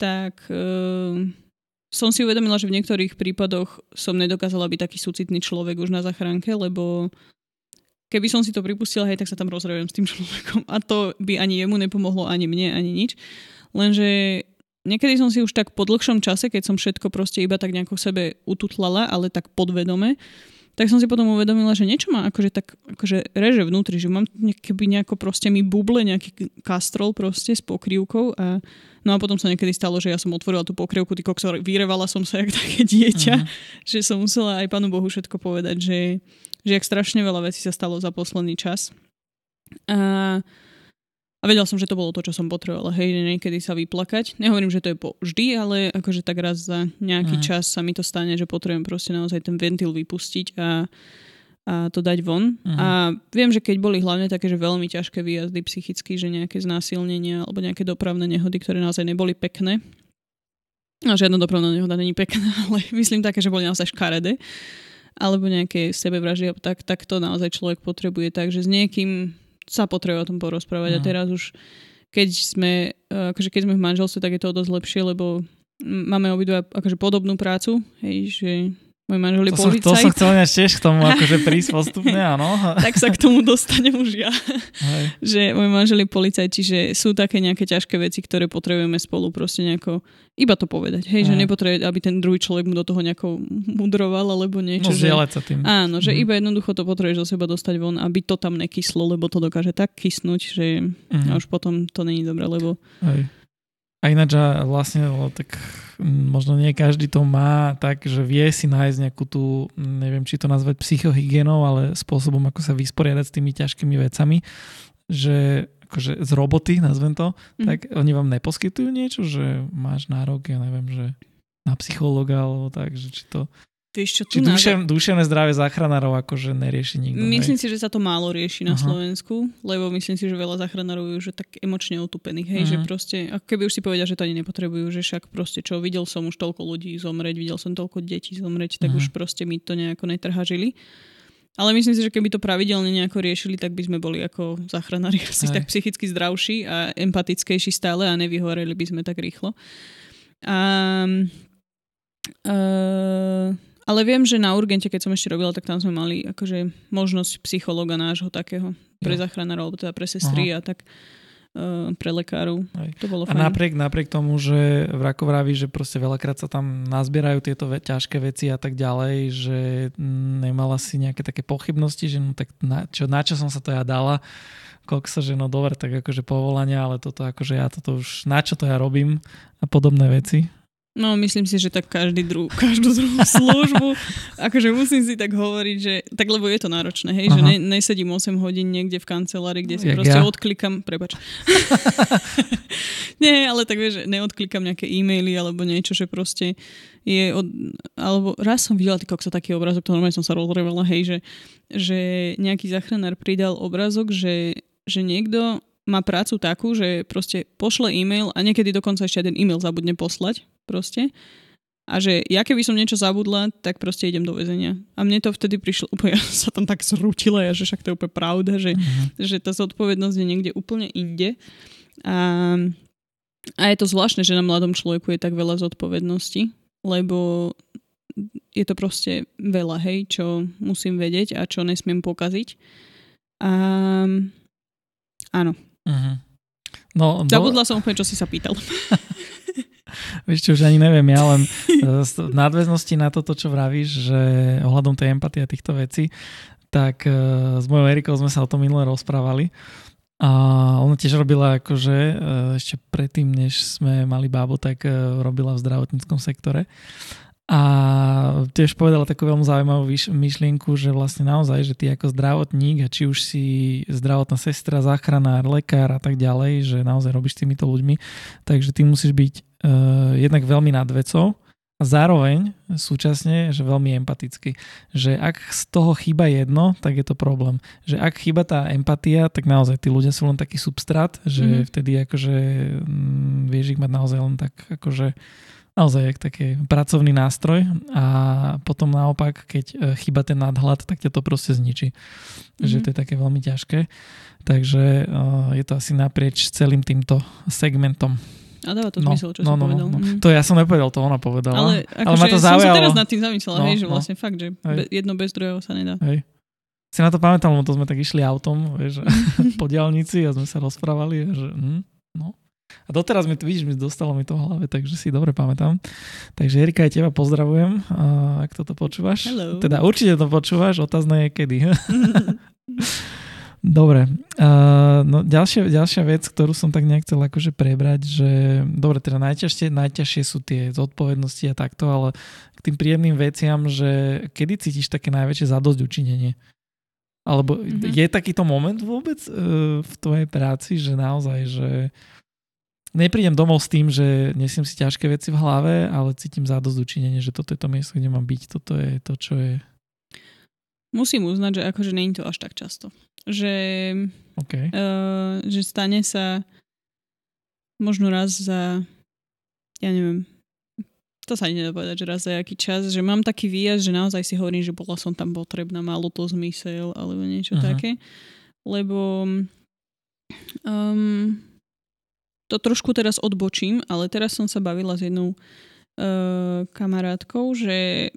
tak uh, som si uvedomila, že v niektorých prípadoch som nedokázala byť taký súcitný človek už na zachránke, lebo keby som si to pripustila, hej, tak sa tam rozrevujem s tým človekom. A to by ani jemu nepomohlo, ani mne, ani nič. Lenže niekedy som si už tak po dlhšom čase, keď som všetko proste iba tak nejako sebe ututlala, ale tak podvedome, tak som si potom uvedomila, že niečo ma akože tak akože reže vnútri, že mám keby nejako proste mi buble nejaký kastrol proste s pokrývkou a no a potom sa niekedy stalo, že ja som otvorila tú pokrývku, ty koksor, vyrevala som sa jak také dieťa, uh-huh. že som musela aj pánu Bohu všetko povedať, že, že jak strašne veľa vecí sa stalo za posledný čas. A a vedel som, že to bolo to, čo som potrebovala. Hej, niekedy sa vyplakať. Nehovorím, že to je po vždy, ale akože tak raz za nejaký. Mhm. čas sa mi to stane, že potrebujem proste naozaj ten ventil vypustiť a, a to dať von. Mhm. A viem, že keď boli hlavne také, že veľmi ťažké výjazdy psychicky, že nejaké znásilnenia alebo nejaké dopravné nehody, ktoré naozaj neboli pekné. No, žiadna dopravná nehoda není pekná, ale myslím také, že boli naozaj škaredé alebo nejaké sebevraždy, tak, tak to naozaj človek potrebuje. Takže s niekým sa potrebuje o tom porozprávať. No. A teraz už, keď sme, e, akože keď sme v manželstve, tak je to dosť lepšie, lebo máme obidva akože podobnú prácu, hej, že môj manžel je to policajt. Som, to som chcel tiež k tomu akože prísť postupne, áno. tak sa k tomu dostanem už ja. Hej. že môj manžel je policajt, čiže sú také nejaké ťažké veci, ktoré potrebujeme spolu proste nejako iba to povedať. Hej, Hej. že nepotrebuje, aby ten druhý človek mu do toho nejako mudroval alebo niečo. No, že, sa tým. Áno, že mm. iba jednoducho to potrebuješ zo seba dostať von, aby to tam nekyslo, lebo to dokáže tak kysnúť, že mm. už potom to není dobré, lebo Hej. A ináč vlastne tak možno nie každý to má tak, že vie si nájsť nejakú tú, neviem či to nazvať psychohygienou, ale spôsobom, ako sa vysporiadať s tými ťažkými vecami, že akože z roboty, nazvem to, mm. tak oni vám neposkytujú niečo, že máš nárok, ja neviem, že na psychologa alebo tak, že či to... Vieš čo, Či dušen, dušené zdravie záchranárov akože nerieši nikto. Myslím hej? si, že sa to málo rieši na Aha. Slovensku, lebo myslím si, že veľa záchranárov je už tak emočne utupených, hej, uh-huh. že proste, ako keby už si povedia, že to ani nepotrebujú, že však proste čo, videl som už toľko ľudí zomreť, videl som toľko detí zomreť, tak uh-huh. už proste mi to nejako netrhažili. Ale myslím si, že keby to pravidelne nejako riešili, tak by sme boli ako záchranári asi tak psychicky zdravší a empatickejší stále a nevyhoreli by sme tak rýchlo. A, uh, ale viem, že na urgente, keď som ešte robila, tak tam sme mali akože možnosť psychologa nášho takého pre jo. zachránarov, alebo teda pre sestry Aha. a tak uh, pre lekárov. Aj. To bolo a fajn. napriek, napriek tomu, že Vrako vraví, že proste veľakrát sa tam nazbierajú tieto ve- ťažké veci a tak ďalej, že nemala si nejaké také pochybnosti, že no tak na čo, na čo som sa to ja dala, koľko sa, že no dobre, tak akože povolania, ale toto akože ja toto už, na čo to ja robím a podobné veci. No, myslím si, že tak každý dru- každú druhú službu, akože musím si tak hovoriť, že, tak lebo je to náročné, hej, Aha. že ne, nesedím 8 hodín niekde v kancelárii, kde si Jak proste ja? odklikam, prepač. Nie, ale tak vieš, neodklikam nejaké e-maily alebo niečo, že proste je od, alebo raz som videla ty sa taký obrazok, to normálne som sa rozrevala, hej, že, že nejaký záchranár pridal obrazok, že, že niekto má prácu takú, že proste pošle e-mail a niekedy dokonca ešte jeden e-mail zabudne poslať proste. A že ja keby som niečo zabudla, tak proste idem do väzenia. A mne to vtedy prišlo, úplne ja sa tam tak zrútila, ja, že však to je úplne pravda, že, uh-huh. že tá zodpovednosť je niekde úplne inde. A, a je to zvláštne, že na mladom človeku je tak veľa zodpovednosti, lebo je to proste veľa, hej, čo musím vedieť a čo nesmiem pokaziť. A, áno. Uh-huh. No, Zabudla som úplne, čo si sa pýtal. Vieš čo, už ani neviem, ja len v nadväznosti na toto, čo vravíš, že ohľadom tej empatie a týchto vecí, tak s mojou Erikou sme sa o tom minule rozprávali a ona tiež robila akože ešte predtým, než sme mali bábo, tak robila v zdravotníckom sektore. A tiež povedala takú veľmi zaujímavú myšlienku, že vlastne naozaj, že ty ako zdravotník, a či už si zdravotná sestra, záchranár, lekár a tak ďalej, že naozaj robíš s týmito ľuďmi, takže ty musíš byť jednak veľmi nad vecou, a zároveň súčasne, že veľmi empatický. Že ak z toho chýba jedno, tak je to problém. Že ak chýba tá empatia, tak naozaj tí ľudia sú len taký substrát, že mm-hmm. vtedy akože mm, vieš ich mať naozaj len tak akože naozaj jak taký pracovný nástroj a potom naopak, keď e, chýba ten nadhľad, tak ťa to proste zničí. Mm-hmm. Že to je také veľmi ťažké. Takže uh, je to asi naprieč celým týmto segmentom. A dáva to no, zmysel, čo no, som no, povedal. No, no. To ja som nepovedal, to ona povedala. Ale, ako ale ma to zaujalo. som sa teraz nad tým zamyslela, no, hej, že no. vlastne fakt, že hej. jedno bez druhého sa nedá. Hej. Si na to pamätám, lebo to sme tak išli autom, vieš, po diálnici a sme sa rozprávali, že hm, no. A doteraz mi to, vidíš, mi dostalo mi to v hlave, takže si dobre pamätám. Takže Erika, aj teba pozdravujem, ak toto počúvaš. Hello. Teda určite to počúvaš, otázne je kedy. Dobre. Uh, no ďalšia, ďalšia vec, ktorú som tak nejak chcel akože prebrať, že dobre, teda najťažšie, najťažšie sú tie zodpovednosti a takto, ale k tým príjemným veciam, že kedy cítiš také najväčšie zadosť učinenie? Alebo mm-hmm. je takýto moment vôbec uh, v tvojej práci, že naozaj, že neprídem domov s tým, že nesiem si ťažké veci v hlave, ale cítim zadosť učinenie, že toto je to miesto, kde mám byť, toto je to, čo je Musím uznať, že akože není to až tak často. Že, okay. uh, že stane sa možno raz za, ja neviem, to sa nedá povedať, že raz za aký čas, že mám taký výjazd, že naozaj si hovorím, že bola som tam potrebná, malo to zmysel, alebo niečo uh-huh. také. Lebo um, to trošku teraz odbočím, ale teraz som sa bavila s jednou uh, kamarátkou, že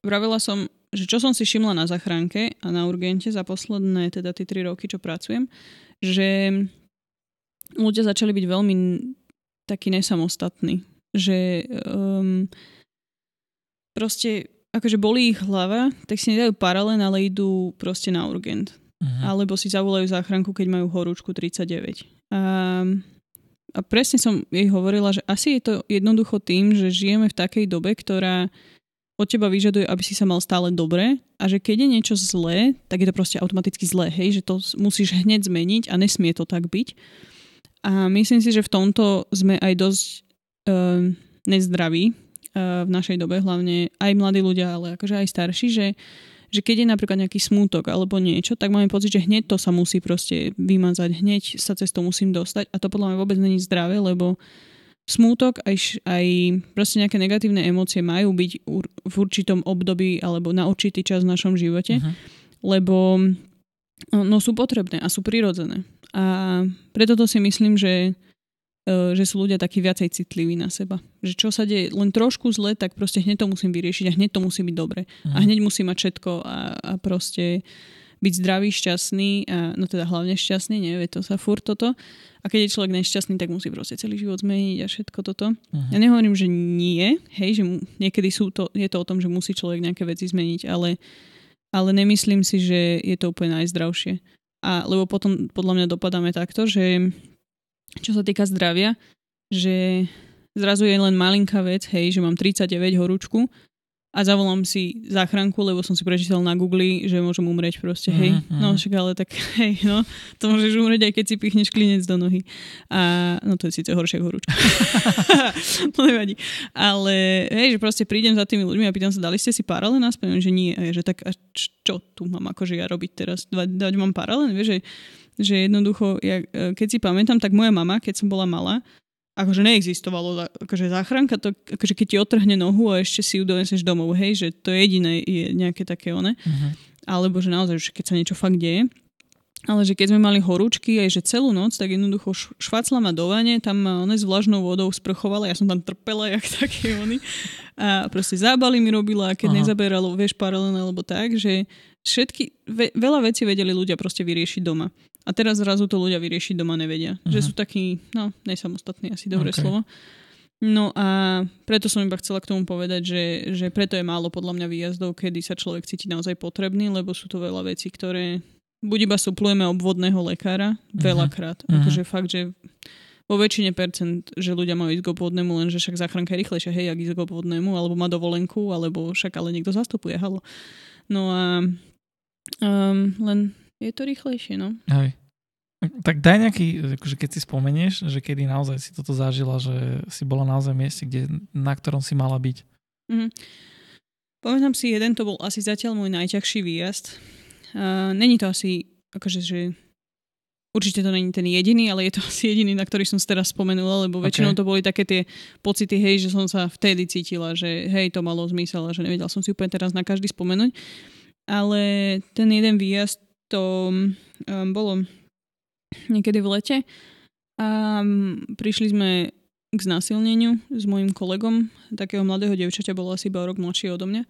vravila som, že čo som si všimla na zachránke a na urgente za posledné teda tie tri roky, čo pracujem, že ľudia začali byť veľmi takí nesamostatní. Že um, proste akože bolí ich hlava, tak si nedajú paralén, ale idú proste na urgent. Uh-huh. Alebo si zavolajú záchranku, keď majú horúčku 39. A, a presne som jej hovorila, že asi je to jednoducho tým, že žijeme v takej dobe, ktorá od teba vyžaduje, aby si sa mal stále dobre a že keď je niečo zlé, tak je to proste automaticky zlé, hej, že to musíš hneď zmeniť a nesmie to tak byť. A myslím si, že v tomto sme aj dosť uh, nezdraví uh, v našej dobe, hlavne aj mladí ľudia, ale akože aj starší, že, že keď je napríklad nejaký smútok alebo niečo, tak máme pocit, že hneď to sa musí proste vymazať, hneď sa cez to musím dostať a to podľa mňa vôbec není zdravé, lebo smútok, aj, aj proste nejaké negatívne emócie majú byť v určitom období alebo na určitý čas v našom živote, uh-huh. lebo no, sú potrebné a sú prirodzené. A preto to si myslím, že, e, že sú ľudia takí viacej citliví na seba. Že čo sa deje len trošku zle, tak proste hneď to musím vyriešiť a hneď to musí byť dobre. Uh-huh. A hneď musím mať všetko a, a proste byť zdravý, šťastný, a, no teda hlavne šťastný, nevie to sa furt toto. A keď je človek nešťastný, tak musí proste celý život zmeniť a všetko toto. Uh-huh. Ja nehovorím, že nie, hej, že niekedy sú to, je to o tom, že musí človek nejaké veci zmeniť, ale, ale nemyslím si, že je to úplne najzdravšie. A lebo potom podľa mňa dopadáme takto, že čo sa týka zdravia, že zrazu je len malinká vec, hej, že mám 39 horúčku a zavolám si záchranku, lebo som si prečítal na Google, že môžem umrieť proste, hej. Mm-hmm. No však ale tak, hej, no, to môžeš umrieť aj keď si pichneš klinec do nohy. A no to je síce horšia horúčka. to nevadí. Ale hej, že proste prídem za tými ľuďmi a pýtam sa, dali ste si paralén a spomínam, že nie. A že tak, a čo tu mám akože ja robiť teraz? Dať, dať mám paralén? Vieš, že, že jednoducho, ja, keď si pamätám, tak moja mama, keď som bola malá, akože neexistovalo akože záchranka, to akože keď ti otrhne nohu a ešte si ju doneseš domov, hej, že to jediné je nejaké také one. Uh-huh. Alebo že naozaj, že keď sa niečo fakt deje. ale že keď sme mali horúčky aj že celú noc, tak jednoducho švacla ma do vane, tam ma one s vlažnou vodou sprchovala, ja som tam trpela, jak také oni. A proste zábaly mi robila, keď Aha. nezaberalo, vieš, paralelne alebo tak, že všetky, ve, veľa vecí vedeli ľudia proste vyriešiť doma. A teraz zrazu to ľudia vyriešiť doma nevedia. Aha. Že mhm. sú takí, no, nesamostatní, asi dobré okay. slovo. No a preto som iba chcela k tomu povedať, že, že preto je málo podľa mňa výjazdov, kedy sa človek cíti naozaj potrebný, lebo sú to veľa vecí, ktoré buď iba suplujeme obvodného lekára, uh-huh. veľakrát. Uh-huh. Akože fakt, že vo väčšine percent, že ľudia majú ísť k obvodnému, lenže však záchranka je rýchlejšia, hej, ak ísť k obvodnému, alebo má dovolenku, alebo však ale niekto zastupuje, halo. No a um, len je to rýchlejšie, no. Hej. Tak daj nejaký, akože keď si spomenieš, že kedy naozaj si toto zažila, že si bola naozaj v mieste, kde, na ktorom si mala byť. Mm-hmm. Pamätám si, jeden to bol asi zatiaľ môj najťažší výjazd. Uh, není to asi, akože, že určite to není ten jediný, ale je to asi jediný, na ktorý som si teraz spomenula, lebo väčšinou okay. to boli také tie pocity, hej, že som sa vtedy cítila, že hej, to malo zmysel a že nevedela som si úplne teraz na každý spomenúť. Ale ten jeden výjazd, to um, bolo niekedy v lete a prišli sme k znásilneniu s mojim kolegom, takého mladého devčaťa, bolo asi iba rok mladšie odo mňa.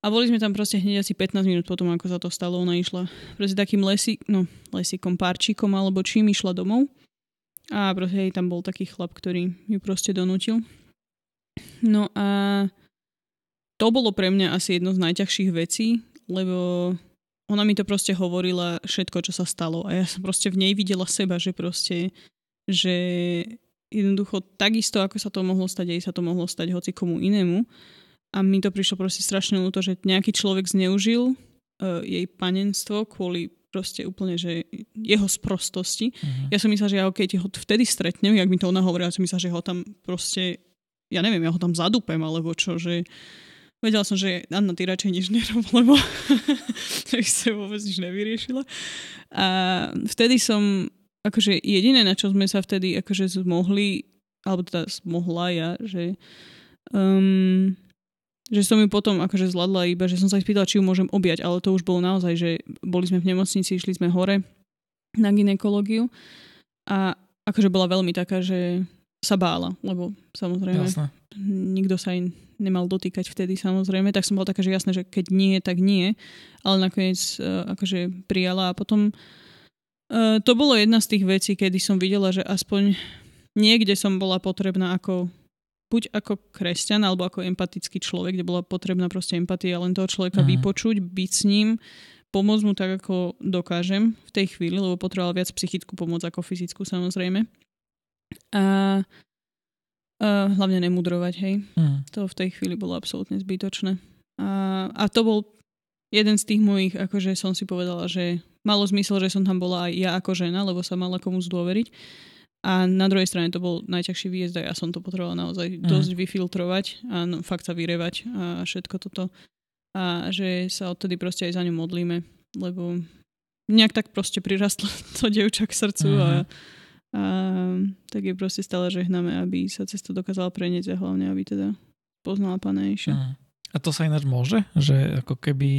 A boli sme tam proste hneď asi 15 minút potom, ako sa to stalo. Ona išla proste takým lesi, no, lesikom, párčikom alebo čím išla domov. A proste hej, tam bol taký chlap, ktorý ju proste donútil. No a to bolo pre mňa asi jedno z najťažších vecí, lebo ona mi to proste hovorila všetko, čo sa stalo a ja som proste v nej videla seba, že proste, že jednoducho takisto, ako sa to mohlo stať, aj sa to mohlo stať hoci komu inému. A mi to prišlo proste strašne ľúto, že nejaký človek zneužil uh, jej panenstvo kvôli proste úplne, že jeho sprostosti. Uh-huh. Ja som myslela, že ja okay, ho vtedy stretnem, jak mi to ona hovorila, ja som myslela, že ho tam proste, ja neviem, ja ho tam zadupem, alebo čo, že Vedela som, že Anna, ty radšej nič nerob, lebo by sa vôbec nič nevyriešila. A vtedy som, akože jediné, na čo sme sa vtedy akože zmohli, alebo teda zmohla ja, že um, že som ju potom akože zladla iba, že som sa spýtala, či ju môžem objať, ale to už bolo naozaj, že boli sme v nemocnici, išli sme hore na ginekológiu a akože bola veľmi taká, že sa bála, lebo samozrejme Jasne. nikto sa im nemal dotýkať vtedy samozrejme, tak som bola taká, že jasné, že keď nie, tak nie, ale nakoniec uh, akože prijala a potom uh, to bolo jedna z tých vecí, kedy som videla, že aspoň niekde som bola potrebná ako buď ako kresťan alebo ako empatický človek, kde bola potrebná proste empatia, len toho človeka mm. vypočuť, byť s ním, pomôcť mu tak, ako dokážem v tej chvíli, lebo potrebovala viac psychickú pomoc ako fyzickú samozrejme. A Uh, hlavne nemudrovať, hej. Mm. To v tej chvíli bolo absolútne zbytočné. A, a to bol jeden z tých mojich, akože som si povedala, že malo zmysel, že som tam bola aj ja ako žena, lebo sa mala komu zdôveriť. A na druhej strane to bol najťažší výjezd a ja som to potrebovala naozaj mm. dosť vyfiltrovať a no, fakt sa vyrevať a všetko toto. A že sa odtedy proste aj za ňu modlíme, lebo nejak tak proste prirastlo to devča k srdcu mm. a a tak je proste stále žehnáme, aby sa cesta dokázala prenieť a hlavne, aby teda poznala Pána Ježiša. Mm. A to sa ináč môže? Že ako keby,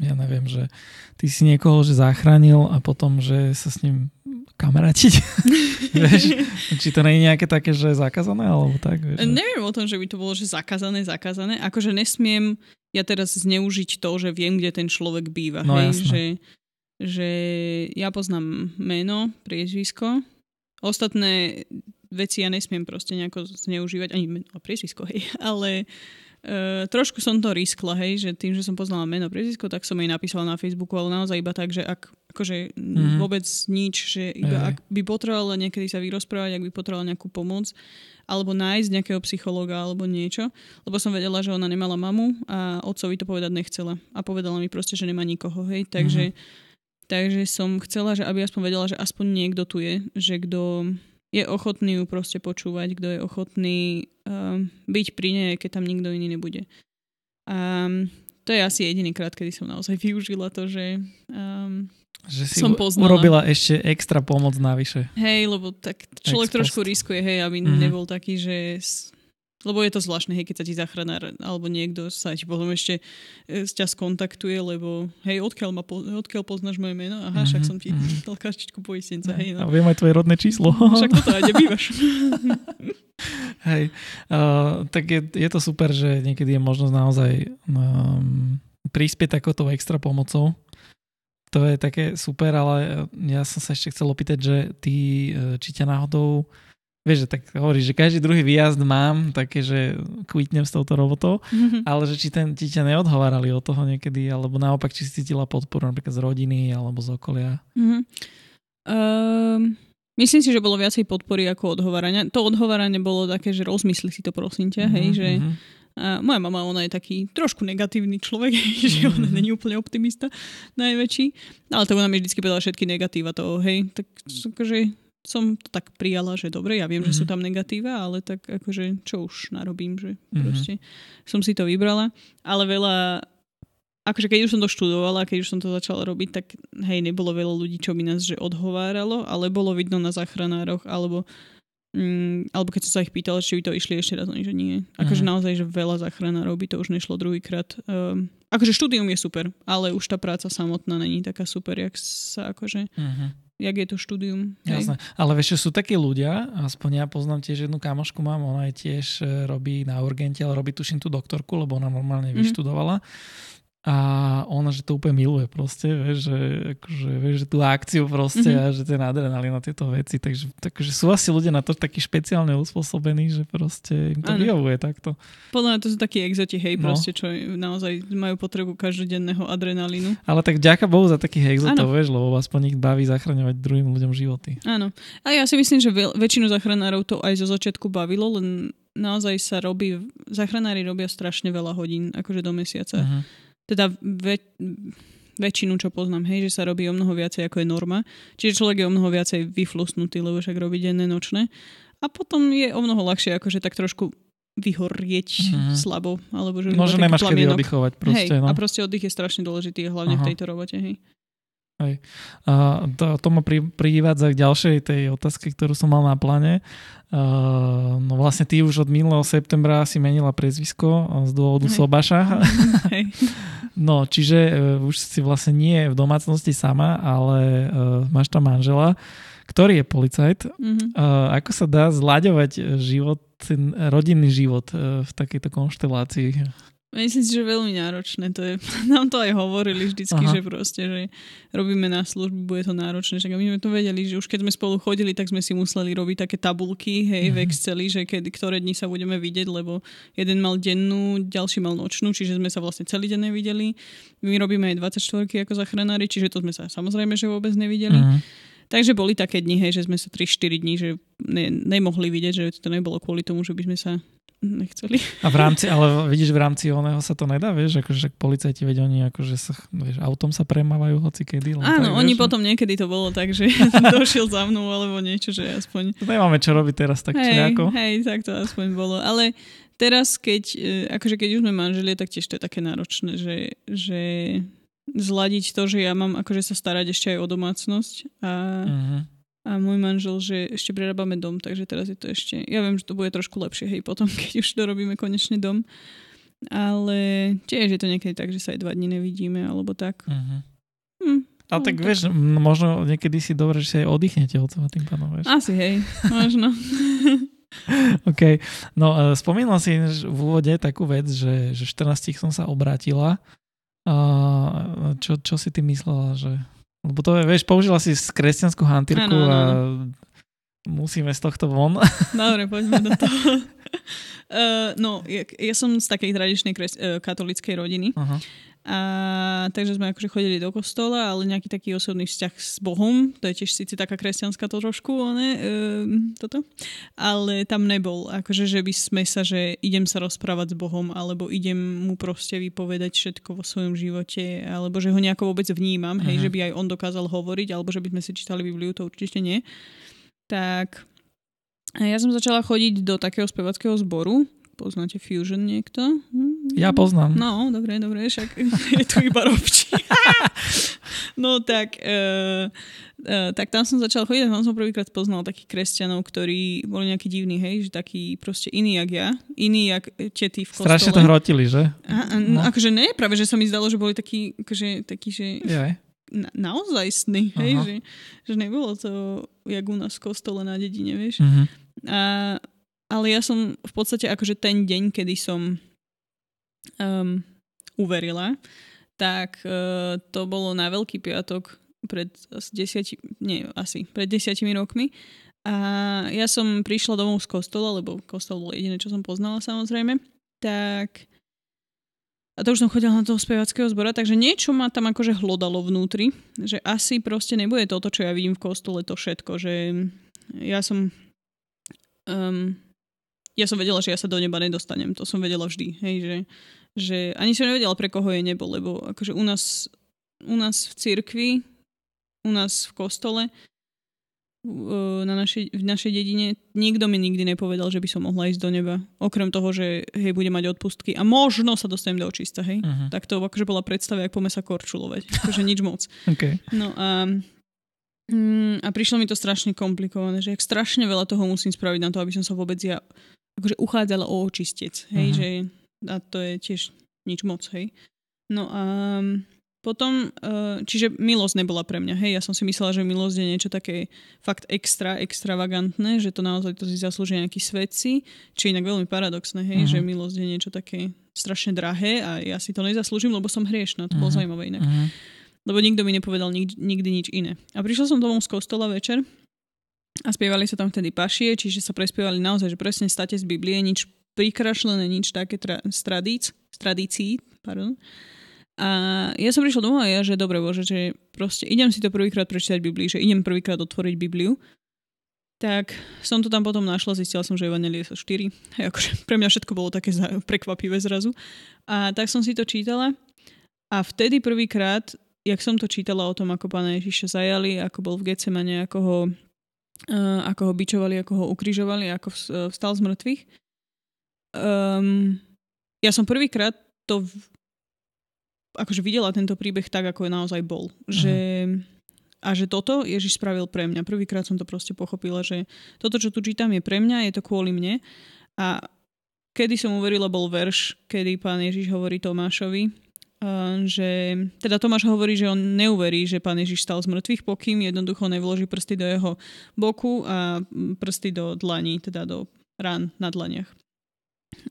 ja neviem, že ty si niekoho že zachránil a potom, že sa s ním kamaratiť? vieš? Či to nie je nejaké také, že zakázané? Alebo tak, vieš, že... Neviem o tom, že by to bolo, že zakázané, zakázané. Akože nesmiem ja teraz zneužiť to, že viem, kde ten človek býva. No, hej? Že, že ja poznám meno, priezvisko, Ostatné veci ja nesmiem proste nejako zneužívať, ani meno a priezvisko, hej, ale uh, trošku som to riskla, hej, že tým, že som poznala meno priezvisko, tak som jej napísala na Facebooku, ale naozaj iba tak, že ak akože mm-hmm. vôbec nič, že iba ak by potrebovala niekedy sa vyrozprávať, ak by potrebovala nejakú pomoc, alebo nájsť nejakého psychologa alebo niečo, lebo som vedela, že ona nemala mamu a otcovi to povedať nechcela. A povedala mi proste, že nemá nikoho, hej, takže mm-hmm Takže som chcela, že aby aspoň vedela, že aspoň niekto tu je, že kto je ochotný ju proste počúvať, kto je ochotný uh, byť pri nej, keď tam nikto iný nebude. A to je asi jediný krát, kedy som naozaj využila to, že, um, že si som poznala. urobila ešte extra pomoc navyše. Hej, lebo tak človek trošku riskuje, hej, aby mm-hmm. nebol taký, že lebo je to zvláštne, hej, keď sa ti zachránár alebo niekto sa ti potom ešte e, ťa skontaktuje, lebo hej, odkiaľ, ma po, odkiaľ poznáš moje meno? Aha, však som ti mm-hmm. dal kartičku poistenca, hej. No. A viem aj tvoje rodné číslo. Však toto aj nebývaš. hej, uh, tak je, je to super, že niekedy je možnosť naozaj um, prispieť takouto extra pomocou to je také super, ale ja som sa ešte chcel opýtať, že ty, e, či ťa náhodou, vieš, že tak hovoríš, že každý druhý výjazd mám, také, že kvitnem s touto robotou, mm-hmm. ale že či ten, ti ťa neodhovárali od toho niekedy, alebo naopak, či si cítila podporu napríklad z rodiny alebo z okolia. Mm-hmm. Um, myslím si, že bolo viacej podpory ako odhovárania. To odhováranie bolo také, že rozmysli si to prosím ťa, mm-hmm, hej, že mm-hmm a moja mama, ona je taký trošku negatívny človek, že ona mhm. není úplne optimista najväčší. Ale tak ona mi vždy povedala všetky negatíva toho, hej. Tak akože som to tak prijala, že dobre, ja viem, mm-hmm. že sú mhm. tam negatíva, ale tak akože čo už narobím, že mm-hmm. proste som si to vybrala. Ale veľa, akože keď už som to študovala, keď už som to začala robiť, tak hej, nebolo veľa ľudí, čo by nás že odhováralo, ale bolo vidno na záchranároch, alebo Mm, alebo keď som sa ich pýtal, či by to išli ešte raz, oni že nie. Akože mm. naozaj, že veľa záchranárov by to už nešlo druhýkrát. Um, akože štúdium je super, ale už tá práca samotná není taká super, jak sa akože... Mm-hmm. Jak je to štúdium. Jasné. Ale vieš, sú takí ľudia, aspoň ja poznám tiež jednu kamošku mám, ona je tiež e, robí na urgente, ale robí tuším tú doktorku, lebo ona normálne mm-hmm. vyštudovala a ona, že to úplne miluje proste, vieš, že, akože, vieš, že tú akciu proste mm-hmm. a že ten adrenalín na tieto veci, takže, takže sú asi ľudia na to takí špeciálne uspôsobení, že proste im to ano. vyhovuje takto. Podľa mňa to sú takí exoti, hej, no. proste, čo naozaj majú potrebu každodenného adrenalínu. Ale tak ďaká Bohu za takých exotov, ano. vieš, lebo aspoň ich baví zachraňovať druhým ľuďom životy. Áno. A ja si myslím, že väčšinu zachranárov to aj zo začiatku bavilo, len naozaj sa robí, zachranári robia strašne veľa hodín, akože do mesiaca. Uh-huh teda ve, väčšinu, čo poznám, hej, že sa robí o mnoho viacej ako je norma. Čiže človek je o mnoho viacej vyflusnutý, lebo však robí denné, nočné. A potom je o mnoho ľahšie akože tak trošku vyhorieť mm-hmm. slabo. Alebo že no, že nemáš kedy oddychovať. Proste, hej, no. a proste oddych je strašne dôležitý, hlavne Aha. v tejto robote. Hej. Hej. A to, to ma pri, privádza k ďalšej tej otázke, ktorú som mal na pláne. Uh, no vlastne ty už od minulého septembra si menila priezvisko z dôvodu Hej. Sobaša. Hej. no, čiže uh, už si vlastne nie v domácnosti sama, ale uh, máš tam manžela, ktorý je policajt. Mm-hmm. Uh, ako sa dá zlaďovať život, rodinný život uh, v takejto konštelácii? Myslím si, že veľmi náročné. To je, nám to aj hovorili vždycky, Aha. že proste, že robíme na službu, bude to náročné. Však my sme to vedeli, že už keď sme spolu chodili, tak sme si museli robiť také tabulky, hej, mm-hmm. v mhm. Exceli, že kedy, ktoré dni sa budeme vidieť, lebo jeden mal dennú, ďalší mal nočnú, čiže sme sa vlastne celý deň nevideli. My robíme aj 24 ako zachranári, čiže to sme sa samozrejme, že vôbec nevideli. Mm-hmm. Takže boli také dni, hej, že sme sa 3-4 dní, že ne, nemohli vidieť, že to nebolo kvôli tomu, že by sme sa nechceli. A v rámci, ale vidíš, v rámci oného sa to nedá, vieš, akože policajti, veď oni akože sa, vieš, autom sa premávajú hoci kedy. Áno, tak, oni vieš, potom niekedy to bolo tak, že došiel za mnou alebo niečo, že aspoň... Nemáme čo robiť teraz tak, hej, ako. Hej, tak to aspoň bolo. Ale teraz, keď, e, akože keď už sme manželie, tak tiež to je také náročné, že, že zladiť to, že ja mám akože sa starať ešte aj o domácnosť a uh-huh a môj manžel, že ešte prerábame dom, takže teraz je to ešte, ja viem, že to bude trošku lepšie, hej, potom, keď už dorobíme konečne dom, ale tiež je to niekedy tak, že sa aj dva dní nevidíme, alebo tak. Uh-huh. Hm, ale tak, tak vieš, možno niekedy si dobre, že si aj oddychnete od toho tým pánom, vieš. Asi, hej, možno. OK. No, uh, spomínal si v úvode takú vec, že, že 14 som sa obrátila. Uh, čo, čo si ty myslela, že lebo to je, vieš, použila si kresťanskú hantírku ano, ano, a musíme z tohto von. Dobre, poďme do toho. Uh, no, ja, ja som z takej tradičnej kres, uh, katolíckej rodiny. Uh-huh. A, takže sme akože chodili do kostola, ale nejaký taký osobný vzťah s Bohom, to je tiež síce taká kresťanská to trošku, ne, e, toto, ale tam nebol, akože že by sme sa, že idem sa rozprávať s Bohom, alebo idem mu proste vypovedať všetko vo svojom živote, alebo že ho nejako vôbec vnímam, uh-huh. hej, že by aj on dokázal hovoriť, alebo že by sme si čítali Bibliu, to určite nie. Tak ja som začala chodiť do takého spevackého zboru, poznáte Fusion niekto? Hm? Ja poznám. No, dobre, dobre, však je tu iba robčí. no tak, uh, uh, tak tam som začal chodiť tam som prvýkrát poznal takých kresťanov, ktorí boli nejakí divní, hej, že takí proste iní jak ja, iní jak tety v kostole. Strašne to hrotili, že? A, a, no, no. akože nie, práve, že sa mi zdalo, že boli takí, akože, takí, že... Jaj na, naozaj sny, hej, že, že nebolo to jak u nás v kostole na dedine, vieš. Uh-huh. A, ale ja som v podstate akože ten deň, kedy som um, uverila, tak uh, to bolo na Veľký piatok pred asi desiati, nie, asi pred desiatimi rokmi. A ja som prišla domov z kostola, lebo kostol bol jediné, čo som poznala samozrejme. Tak a to už som chodila na toho spevackého zbora, takže niečo ma tam akože hlodalo vnútri, že asi proste nebude toto, čo ja vidím v kostole, to všetko, že ja som um, ja som vedela, že ja sa do neba nedostanem, to som vedela vždy, hej, že, že ani som nevedela, pre koho je nebo, lebo akože u nás, u nás v cirkvi, u nás v kostole na našej, v našej dedine nikto mi nikdy nepovedal, že by som mohla ísť do neba. Okrem toho, že hej, bude mať odpustky a možno sa dostanem do očista, hej. Uh-huh. Tak to akože bola predstava, ako pome sa korčulovať. Akože nič moc. okay. No a, mm, a prišlo mi to strašne komplikované, že jak strašne veľa toho musím spraviť na to, aby som sa vôbec ja akože uchádzala o očistec, hej, uh-huh. že a to je tiež nič moc, hej. No a potom, eh, čiže milosť nebola pre mňa, hej, ja som si myslela, že milosť je niečo také fakt extra, extravagantné, že to naozaj to si zaslúžia nejakí svedci, či inak veľmi paradoxné, hej, uh-huh. že milosť je niečo také strašne drahé a ja si to nezaslúžim, lebo som hriešna, to uh-huh. bolo mhm. zaujímavé inak. Uh-huh. Lebo nikto mi nepovedal nikdy, nikdy nič iné. A prišla som domov z kostola večer a spievali sa tam vtedy pašie, čiže sa prespievali naozaj, že presne state z Biblie, nič prikrašlené, nič také tra- z, tradíc, z tradícií, pardon. A ja som prišla domov a ja, že dobre Bože, že proste idem si to prvýkrát prečítať Bibliu, že idem prvýkrát otvoriť Bibliu. Tak som to tam potom našla, zistila som, že Evangelie sú 4. Hej, akože pre mňa všetko bolo také prekvapivé zrazu. A tak som si to čítala. A vtedy prvýkrát, jak som to čítala o tom, ako pána Ježiša zajali, ako bol v Getsemane, ako ho, ako ho bičovali, ako ho ukrižovali, ako vstal z mŕtvych. Um, ja som prvýkrát to akože videla tento príbeh tak, ako je naozaj bol. Že, a že toto Ježiš spravil pre mňa. Prvýkrát som to proste pochopila, že toto, čo tu čítam, je pre mňa, je to kvôli mne. A kedy som uverila, bol verš, kedy pán Ježiš hovorí Tomášovi, že teda Tomáš hovorí, že on neuverí, že pán Ježiš stal z mŕtvych, pokým jednoducho nevloží prsty do jeho boku a prsty do dlaní, teda do rán na dlaniach.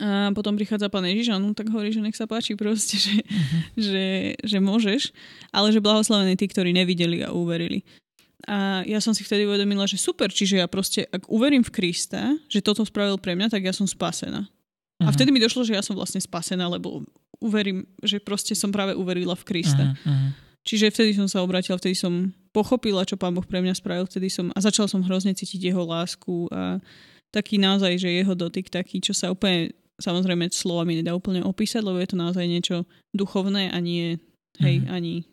A potom prichádza pán Ježiš a on tak hovorí, že nech sa páči proste, že, uh-huh. že, že môžeš, ale že blahoslavení tí, ktorí nevideli a uverili. A ja som si vtedy uvedomila, že super, čiže ja proste, ak uverím v Krista, že toto spravil pre mňa, tak ja som spasená. Uh-huh. A vtedy mi došlo, že ja som vlastne spasená, lebo uverím, že proste som práve uverila v Krista. Uh-huh. Čiže vtedy som sa obratila, vtedy som pochopila, čo pán Boh pre mňa spravil, vtedy som, a začala som hrozne cítiť jeho lásku a taký naozaj, že jeho dotyk taký, čo sa úplne, samozrejme slovami nedá úplne opísať, lebo je to naozaj niečo duchovné a nie, hej, mm. ani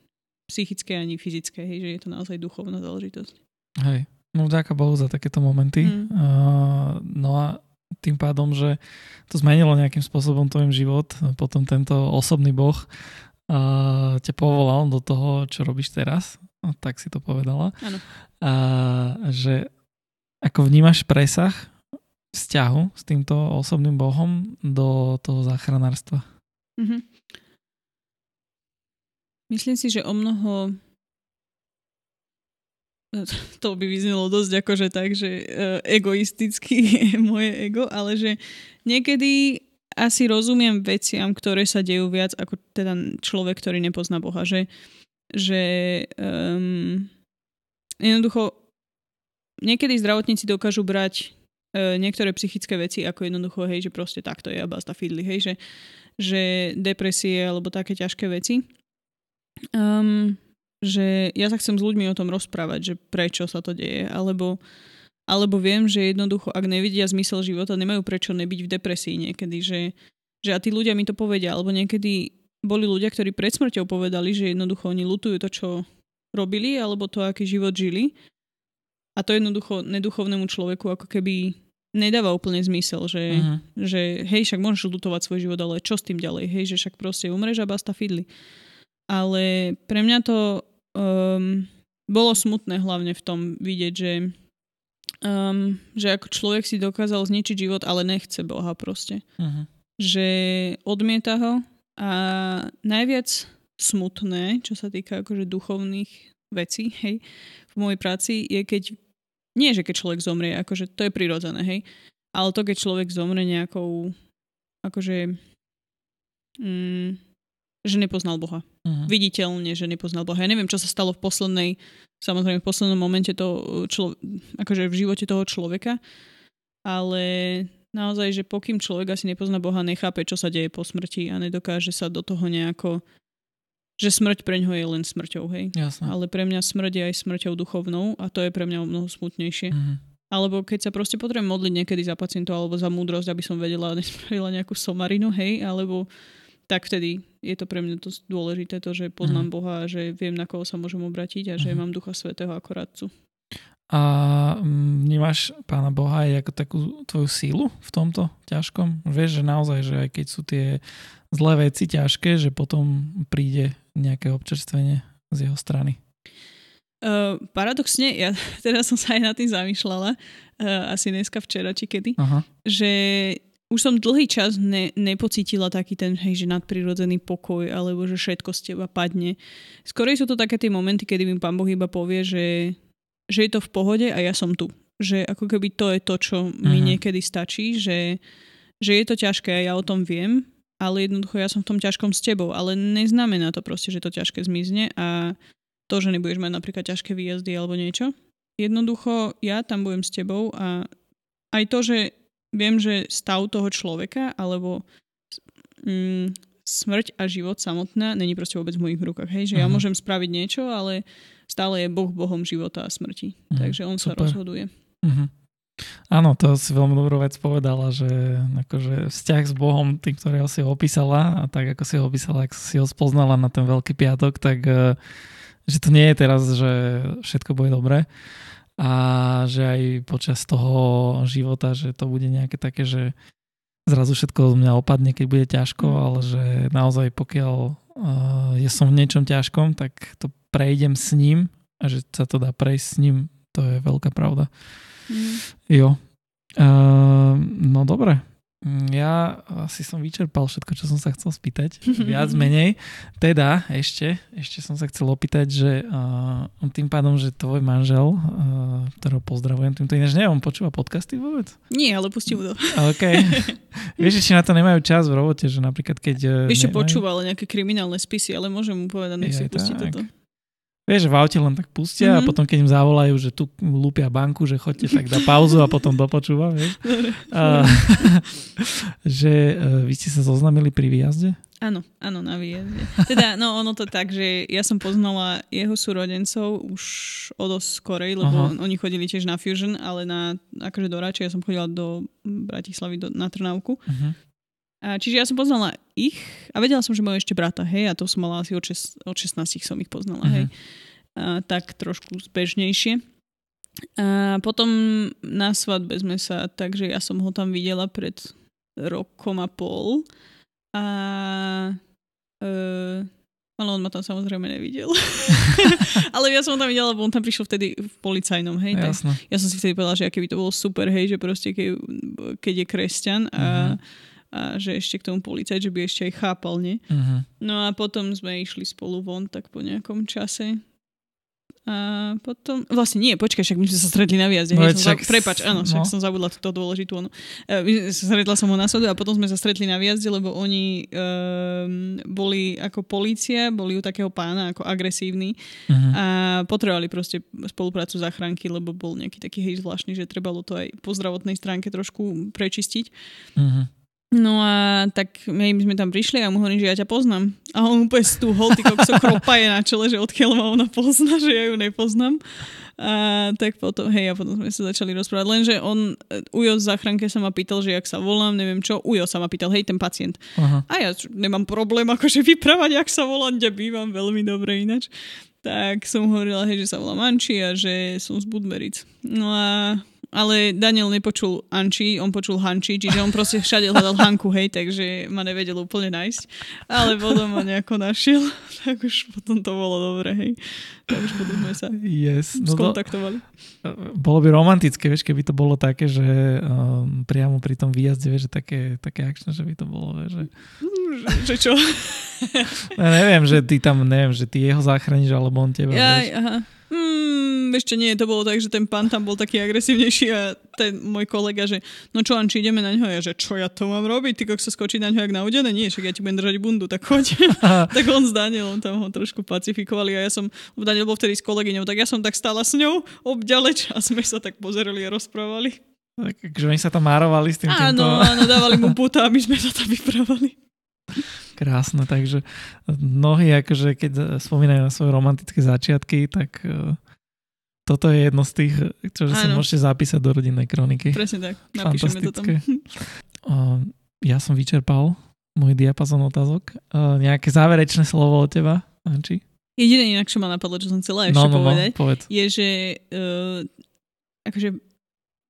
psychické, ani fyzické, hej, že je to naozaj duchovná záležitosť. Hej, no vďaka Bohu za takéto momenty. Mm. Uh, no a tým pádom, že to zmenilo nejakým spôsobom tvojim život, potom tento osobný Boh uh, ťa povolal do toho, čo robíš teraz, no, tak si to povedala. Áno. Uh, že ako vnímaš presah vzťahu s týmto osobným Bohom do toho záchranárstva? Mm-hmm. Myslím si, že o mnoho to by vyznelo dosť akože tak, že uh, egoisticky je moje ego, ale že niekedy asi rozumiem veciam, ktoré sa dejú viac ako teda človek, ktorý nepozná Boha. Že, že um, jednoducho niekedy zdravotníci dokážu brať E, niektoré psychické veci, ako jednoducho, hej, že proste takto je a basta fidli, hej, že, že depresie alebo také ťažké veci. Um, že ja sa chcem s ľuďmi o tom rozprávať, že prečo sa to deje, alebo, alebo viem, že jednoducho, ak nevidia zmysel života, nemajú prečo nebyť v depresii niekedy, že, že a tí ľudia mi to povedia, alebo niekedy boli ľudia, ktorí pred smrťou povedali, že jednoducho oni lutujú to, čo robili, alebo to, aký život žili. A to jednoducho neduchovnému človeku ako keby nedáva úplne zmysel, že, uh-huh. že hej, však môžeš lutovať svoj život, ale čo s tým ďalej? Hej, že však proste umreš a basta fidli. Ale pre mňa to um, bolo smutné hlavne v tom vidieť, že, um, že ako človek si dokázal zničiť život, ale nechce Boha proste. Uh-huh. Že odmieta ho a najviac smutné, čo sa týka akože duchovných vecí, hej, v mojej práci je keď, nie že keď človek zomrie, akože to je prirodzené, hej, ale to keď človek zomre nejakou, akože, mm, že nepoznal Boha. Uh-huh. Viditeľne, že nepoznal Boha. Ja neviem, čo sa stalo v poslednej, samozrejme v poslednom momente to, člo, akože v živote toho človeka, ale naozaj, že pokým človek asi nepozná Boha, nechápe, čo sa deje po smrti a nedokáže sa do toho nejako že smrť pre ňoho je len smrťou, hej. Jasne. Ale pre mňa smrť je aj smrťou duchovnou a to je pre mňa mnoho smutnejšie. Mm-hmm. Alebo keď sa proste potrebujem modliť niekedy za pacientov alebo za múdrosť, aby som vedela nespravila nejakú somarinu, hej, alebo tak vtedy je to pre mňa to dôležité, to, že poznám mm-hmm. Boha a že viem, na koho sa môžem obratiť a že mm-hmm. mám Ducha Svetého ako radcu. A mm, vnímaš Pána Boha aj ako takú tvoju sílu v tomto ťažkom? Vieš, že naozaj, že aj keď sú tie zlé veci ťažké, že potom príde nejaké občerstvenie z jeho strany? Uh, paradoxne, ja teraz som sa aj nad tým zamýšľala, uh, asi dneska, včera či kedy, Aha. že už som dlhý čas ne, nepocítila taký ten, hej, že nadprirodzený pokoj, alebo že všetko z teba padne. Skorej sú to také tie momenty, kedy mi pán Boh iba povie, že že je to v pohode a ja som tu. Že ako keby to je to, čo mi uh-huh. niekedy stačí, že, že je to ťažké a ja o tom viem, ale jednoducho ja som v tom ťažkom s tebou, ale neznamená to proste, že to ťažké zmizne a to, že nebudeš mať napríklad ťažké výjazdy alebo niečo. Jednoducho ja tam budem s tebou a aj to, že viem, že stav toho človeka alebo mm, smrť a život samotná není proste vôbec v mojich rukách. Hej? Že uh-huh. ja mhm. môžem spraviť niečo, ale stále je Boh Bohom života a smrti. Mm, Takže on super. sa rozhoduje. Mm-hmm. Áno, to si veľmi dobrú vec povedala, že akože vzťah s Bohom, tým, ktorého si ho opísala a tak ako si ho opísala, ak si ho spoznala na ten Veľký piatok, tak eh, že to nie je teraz, že všetko bude dobré a že aj počas toho života, že to bude nejaké také, že zrazu všetko z mňa opadne, keď bude ťažko, mm. ale že naozaj pokiaľ uh, ja som v niečom ťažkom, tak to prejdem s ním a že sa to dá prejsť s ním, to je veľká pravda. Mm. Jo. Uh, no dobre. Ja asi som vyčerpal všetko, čo som sa chcel spýtať. Viac menej. Teda ešte, ešte som sa chcel opýtať, že uh, tým pádom, že tvoj manžel, uh, ktorého pozdravujem, týmto ináč neviem, počúva podcasty vôbec? Nie, ale pustím to. OK. Vieš, či na to nemajú čas v robote, že napríklad keď... Ešte nemajú... počúva, ale nejaké kriminálne spisy, ale môžem mu povedať, nech si pustí toto. Vieš, v aute len tak pustia mm-hmm. a mhm. potom keď im zavolajú, že tu lúpia banku, že chodte, tak dá pauzu a potom dopočúva, vieš. A, že uh, vy ste sa zoznamili pri výjazde? Áno, áno, na výjazde. Teda, no ono to tak, že ja som poznala jeho súrodencov už o dosť skorej, lebo Aha. oni chodili tiež na Fusion, ale na, akože do Rači, ja som chodila do Bratislavy, do, na Trnávku. Uh-huh. A čiže ja som poznala ich a vedela som, že majú ešte brata, hej, a to som mala asi od, šest, od 16 som ich poznala, uh-huh. hej. A, tak trošku zbežnejšie. A potom na svadbe sme sa, takže ja som ho tam videla pred rokom a pol. A e, ale on ma tam samozrejme nevidel. ale ja som ho tam videla, lebo on tam prišiel vtedy v policajnom, hej. Tak ja som si vtedy povedala, že keby to bolo super, hej, že proste keď, keď je kresťan a uh-huh a že ešte k tomu policajt, že by ešte aj chápal, nie? Uh-huh. No a potom sme išli spolu von tak po nejakom čase. A potom, vlastne nie, počkaj, však my sme sa stretli na viazde. No, však, za, prepač, áno, však no. som zabudla túto dôležitú. Ono. E, stretla som ho na sodu a potom sme sa stretli na viazde, lebo oni um, boli ako polícia, boli u takého pána ako agresívny uh-huh. a potrebovali proste spoluprácu záchranky, lebo bol nejaký taký hej zvláštny, že trebalo to aj po zdravotnej stránke trošku prečistiť. Uh-huh. No a tak my, sme tam prišli a mu hovorím, že ja ťa poznám. A on úplne stúhol, ty kokso kropa je na čele, že odkiaľ ma ona pozná, že ja ju nepoznám. A tak potom, hej, a potom sme sa začali rozprávať. Lenže on, Ujo z záchranke sa ma pýtal, že jak sa volám, neviem čo. Ujo sa ma pýtal, hej, ten pacient. Aha. A ja nemám problém akože vyprávať, jak sa volám, kde bývam veľmi dobre ináč. Tak som hovorila, hej, že sa volám Anči a že som z Budmeric. No a ale Daniel nepočul Anči, on počul Hanči, čiže on proste všade hľadal Hanku, hej, takže ma nevedel úplne nájsť. Ale potom ma nejako našiel, tak už potom to bolo dobre, hej. Tak už potom sme sa yes. no skontaktovali. To, bolo by romantické, vieš, keby to bolo také, že um, priamo pri tom výjazde, vieš, že také, také akčné, že by to bolo, vieš, že... že, že čo? ja neviem, že ty tam, neviem, že ty jeho záchraníš, alebo on teba, ja, vieš. aha. Ešte nie, to bolo tak, že ten pán tam bol taký agresívnejší a ten môj kolega, že no čo, či ideme na ňo? Ja, že čo ja to mám robiť? Ty sa skočí na ňo jak na udené? Nie, však ja ti budem držať bundu, tak choď. tak on s Danielom tam ho trošku pacifikovali a ja som, Daniel bol vtedy s kolegyňou, tak ja som tak stála s ňou obďaleč a sme sa tak pozerali a rozprávali. Takže oni sa tam márovali s tým Áno, týmto... áno, dávali mu puta a my sme sa tam vyprávali. Krásne, takže mnohí akože keď spomínajú na svoje romantické začiatky, tak uh, toto je jedno z tých, čo si môžete zapísať do rodinnej kroniky. Presne tak, napíšeme to tam. uh, ja som vyčerpal môj diapazon otázok. Uh, nejaké záverečné slovo od teba, Anči? Jediné inak, čo ma napadlo, čo som chcela ešte no, no, povedať, no, povedz. je, že uh, akože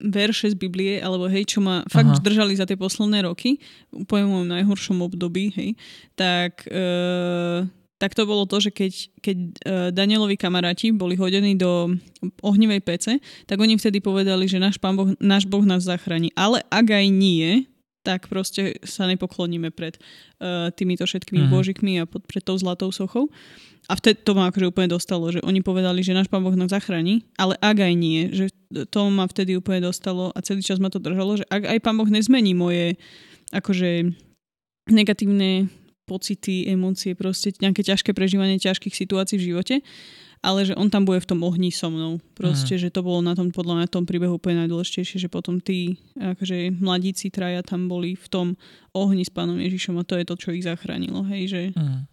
verše z Biblie, alebo hej, čo ma fakt Aha. držali za tie posledné roky, v môjom najhoršom období, hej, tak, e, tak to bolo to, že keď, keď e, Danielovi kamaráti boli hodení do ohnivej pece, tak oni vtedy povedali, že náš, pán boh, náš Boh nás zachráni. Ale ak aj nie, tak proste sa nepokloníme pred uh, týmito všetkými uh-huh. božikmi a pod, pred tou zlatou sochou. A vtedy to ma akože úplne dostalo, že oni povedali, že náš pán Boh nás zachráni, ale ak aj nie, že to ma vtedy úplne dostalo a celý čas ma to držalo, že ak aj pán Boh nezmení moje akože negatívne pocity, emócie, proste nejaké ťažké prežívanie ťažkých situácií v živote, ale že on tam bude v tom ohni so mnou. Proste, mm. že to bolo na tom, podľa mňa tom príbehu úplne najdôležitejšie, že potom tí akože mladíci traja tam boli v tom ohni s pánom Ježišom a to je to, čo ich zachránilo. Hej, že... Mm.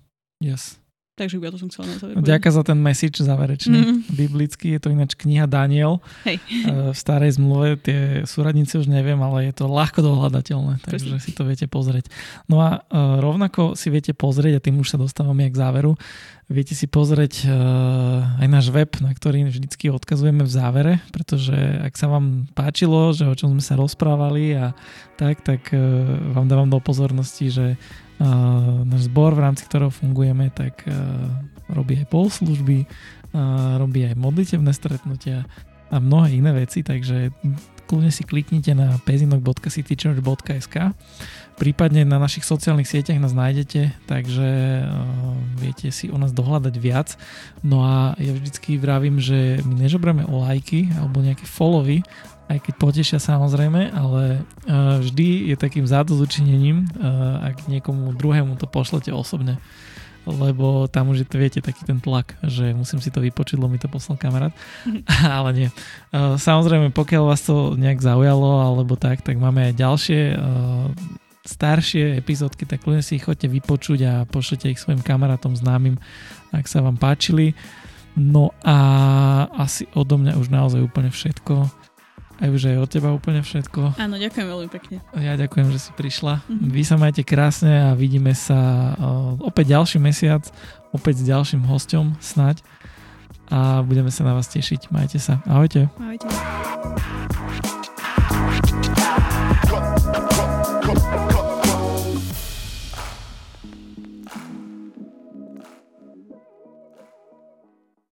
Yes. Takže iba to som chcela na záver. Ďakujem za ten message záverečný. Mm. Biblický je to ináč kniha Daniel. Hej. V starej zmluve tie súradnice už neviem, ale je to ľahko dohľadateľné, takže Presne. si to viete pozrieť. No a uh, rovnako si viete pozrieť, a tým už sa dostávame k záveru, viete si pozrieť uh, aj náš web, na ktorý vždycky odkazujeme v závere, pretože ak sa vám páčilo, že o čom sme sa rozprávali a tak, tak vám dávam do pozornosti, že náš zbor, v rámci ktorého fungujeme, tak robí aj polslužby, robí aj modlitevné stretnutia a mnohé iné veci, takže kľudne si kliknite na pezinok.citychurch.sk prípadne na našich sociálnych sieťach nás nájdete, takže viete si o nás dohľadať viac. No a ja vždycky vravím, že my nežobrame o lajky alebo nejaké followy, aj keď potešia samozrejme, ale uh, vždy je takým zádozučinením, uh, ak niekomu druhému to pošlete osobne lebo tam už je viete, taký ten tlak, že musím si to vypočiť, lebo mi to poslal kamarát. Ale nie. Uh, samozrejme, pokiaľ vás to nejak zaujalo alebo tak, tak máme aj ďalšie staršie epizódky, tak kľudne si ich chodte vypočuť a pošlete ich svojim kamarátom známym, ak sa vám páčili. No a asi odo mňa už naozaj úplne všetko. Aj už aj od teba úplne všetko. Áno, ďakujem veľmi pekne. Ja ďakujem, že si prišla. Mm-hmm. Vy sa majte krásne a vidíme sa opäť ďalší mesiac, opäť s ďalším hostom snať a budeme sa na vás tešiť. Majte sa. Ahojte. Ahojte.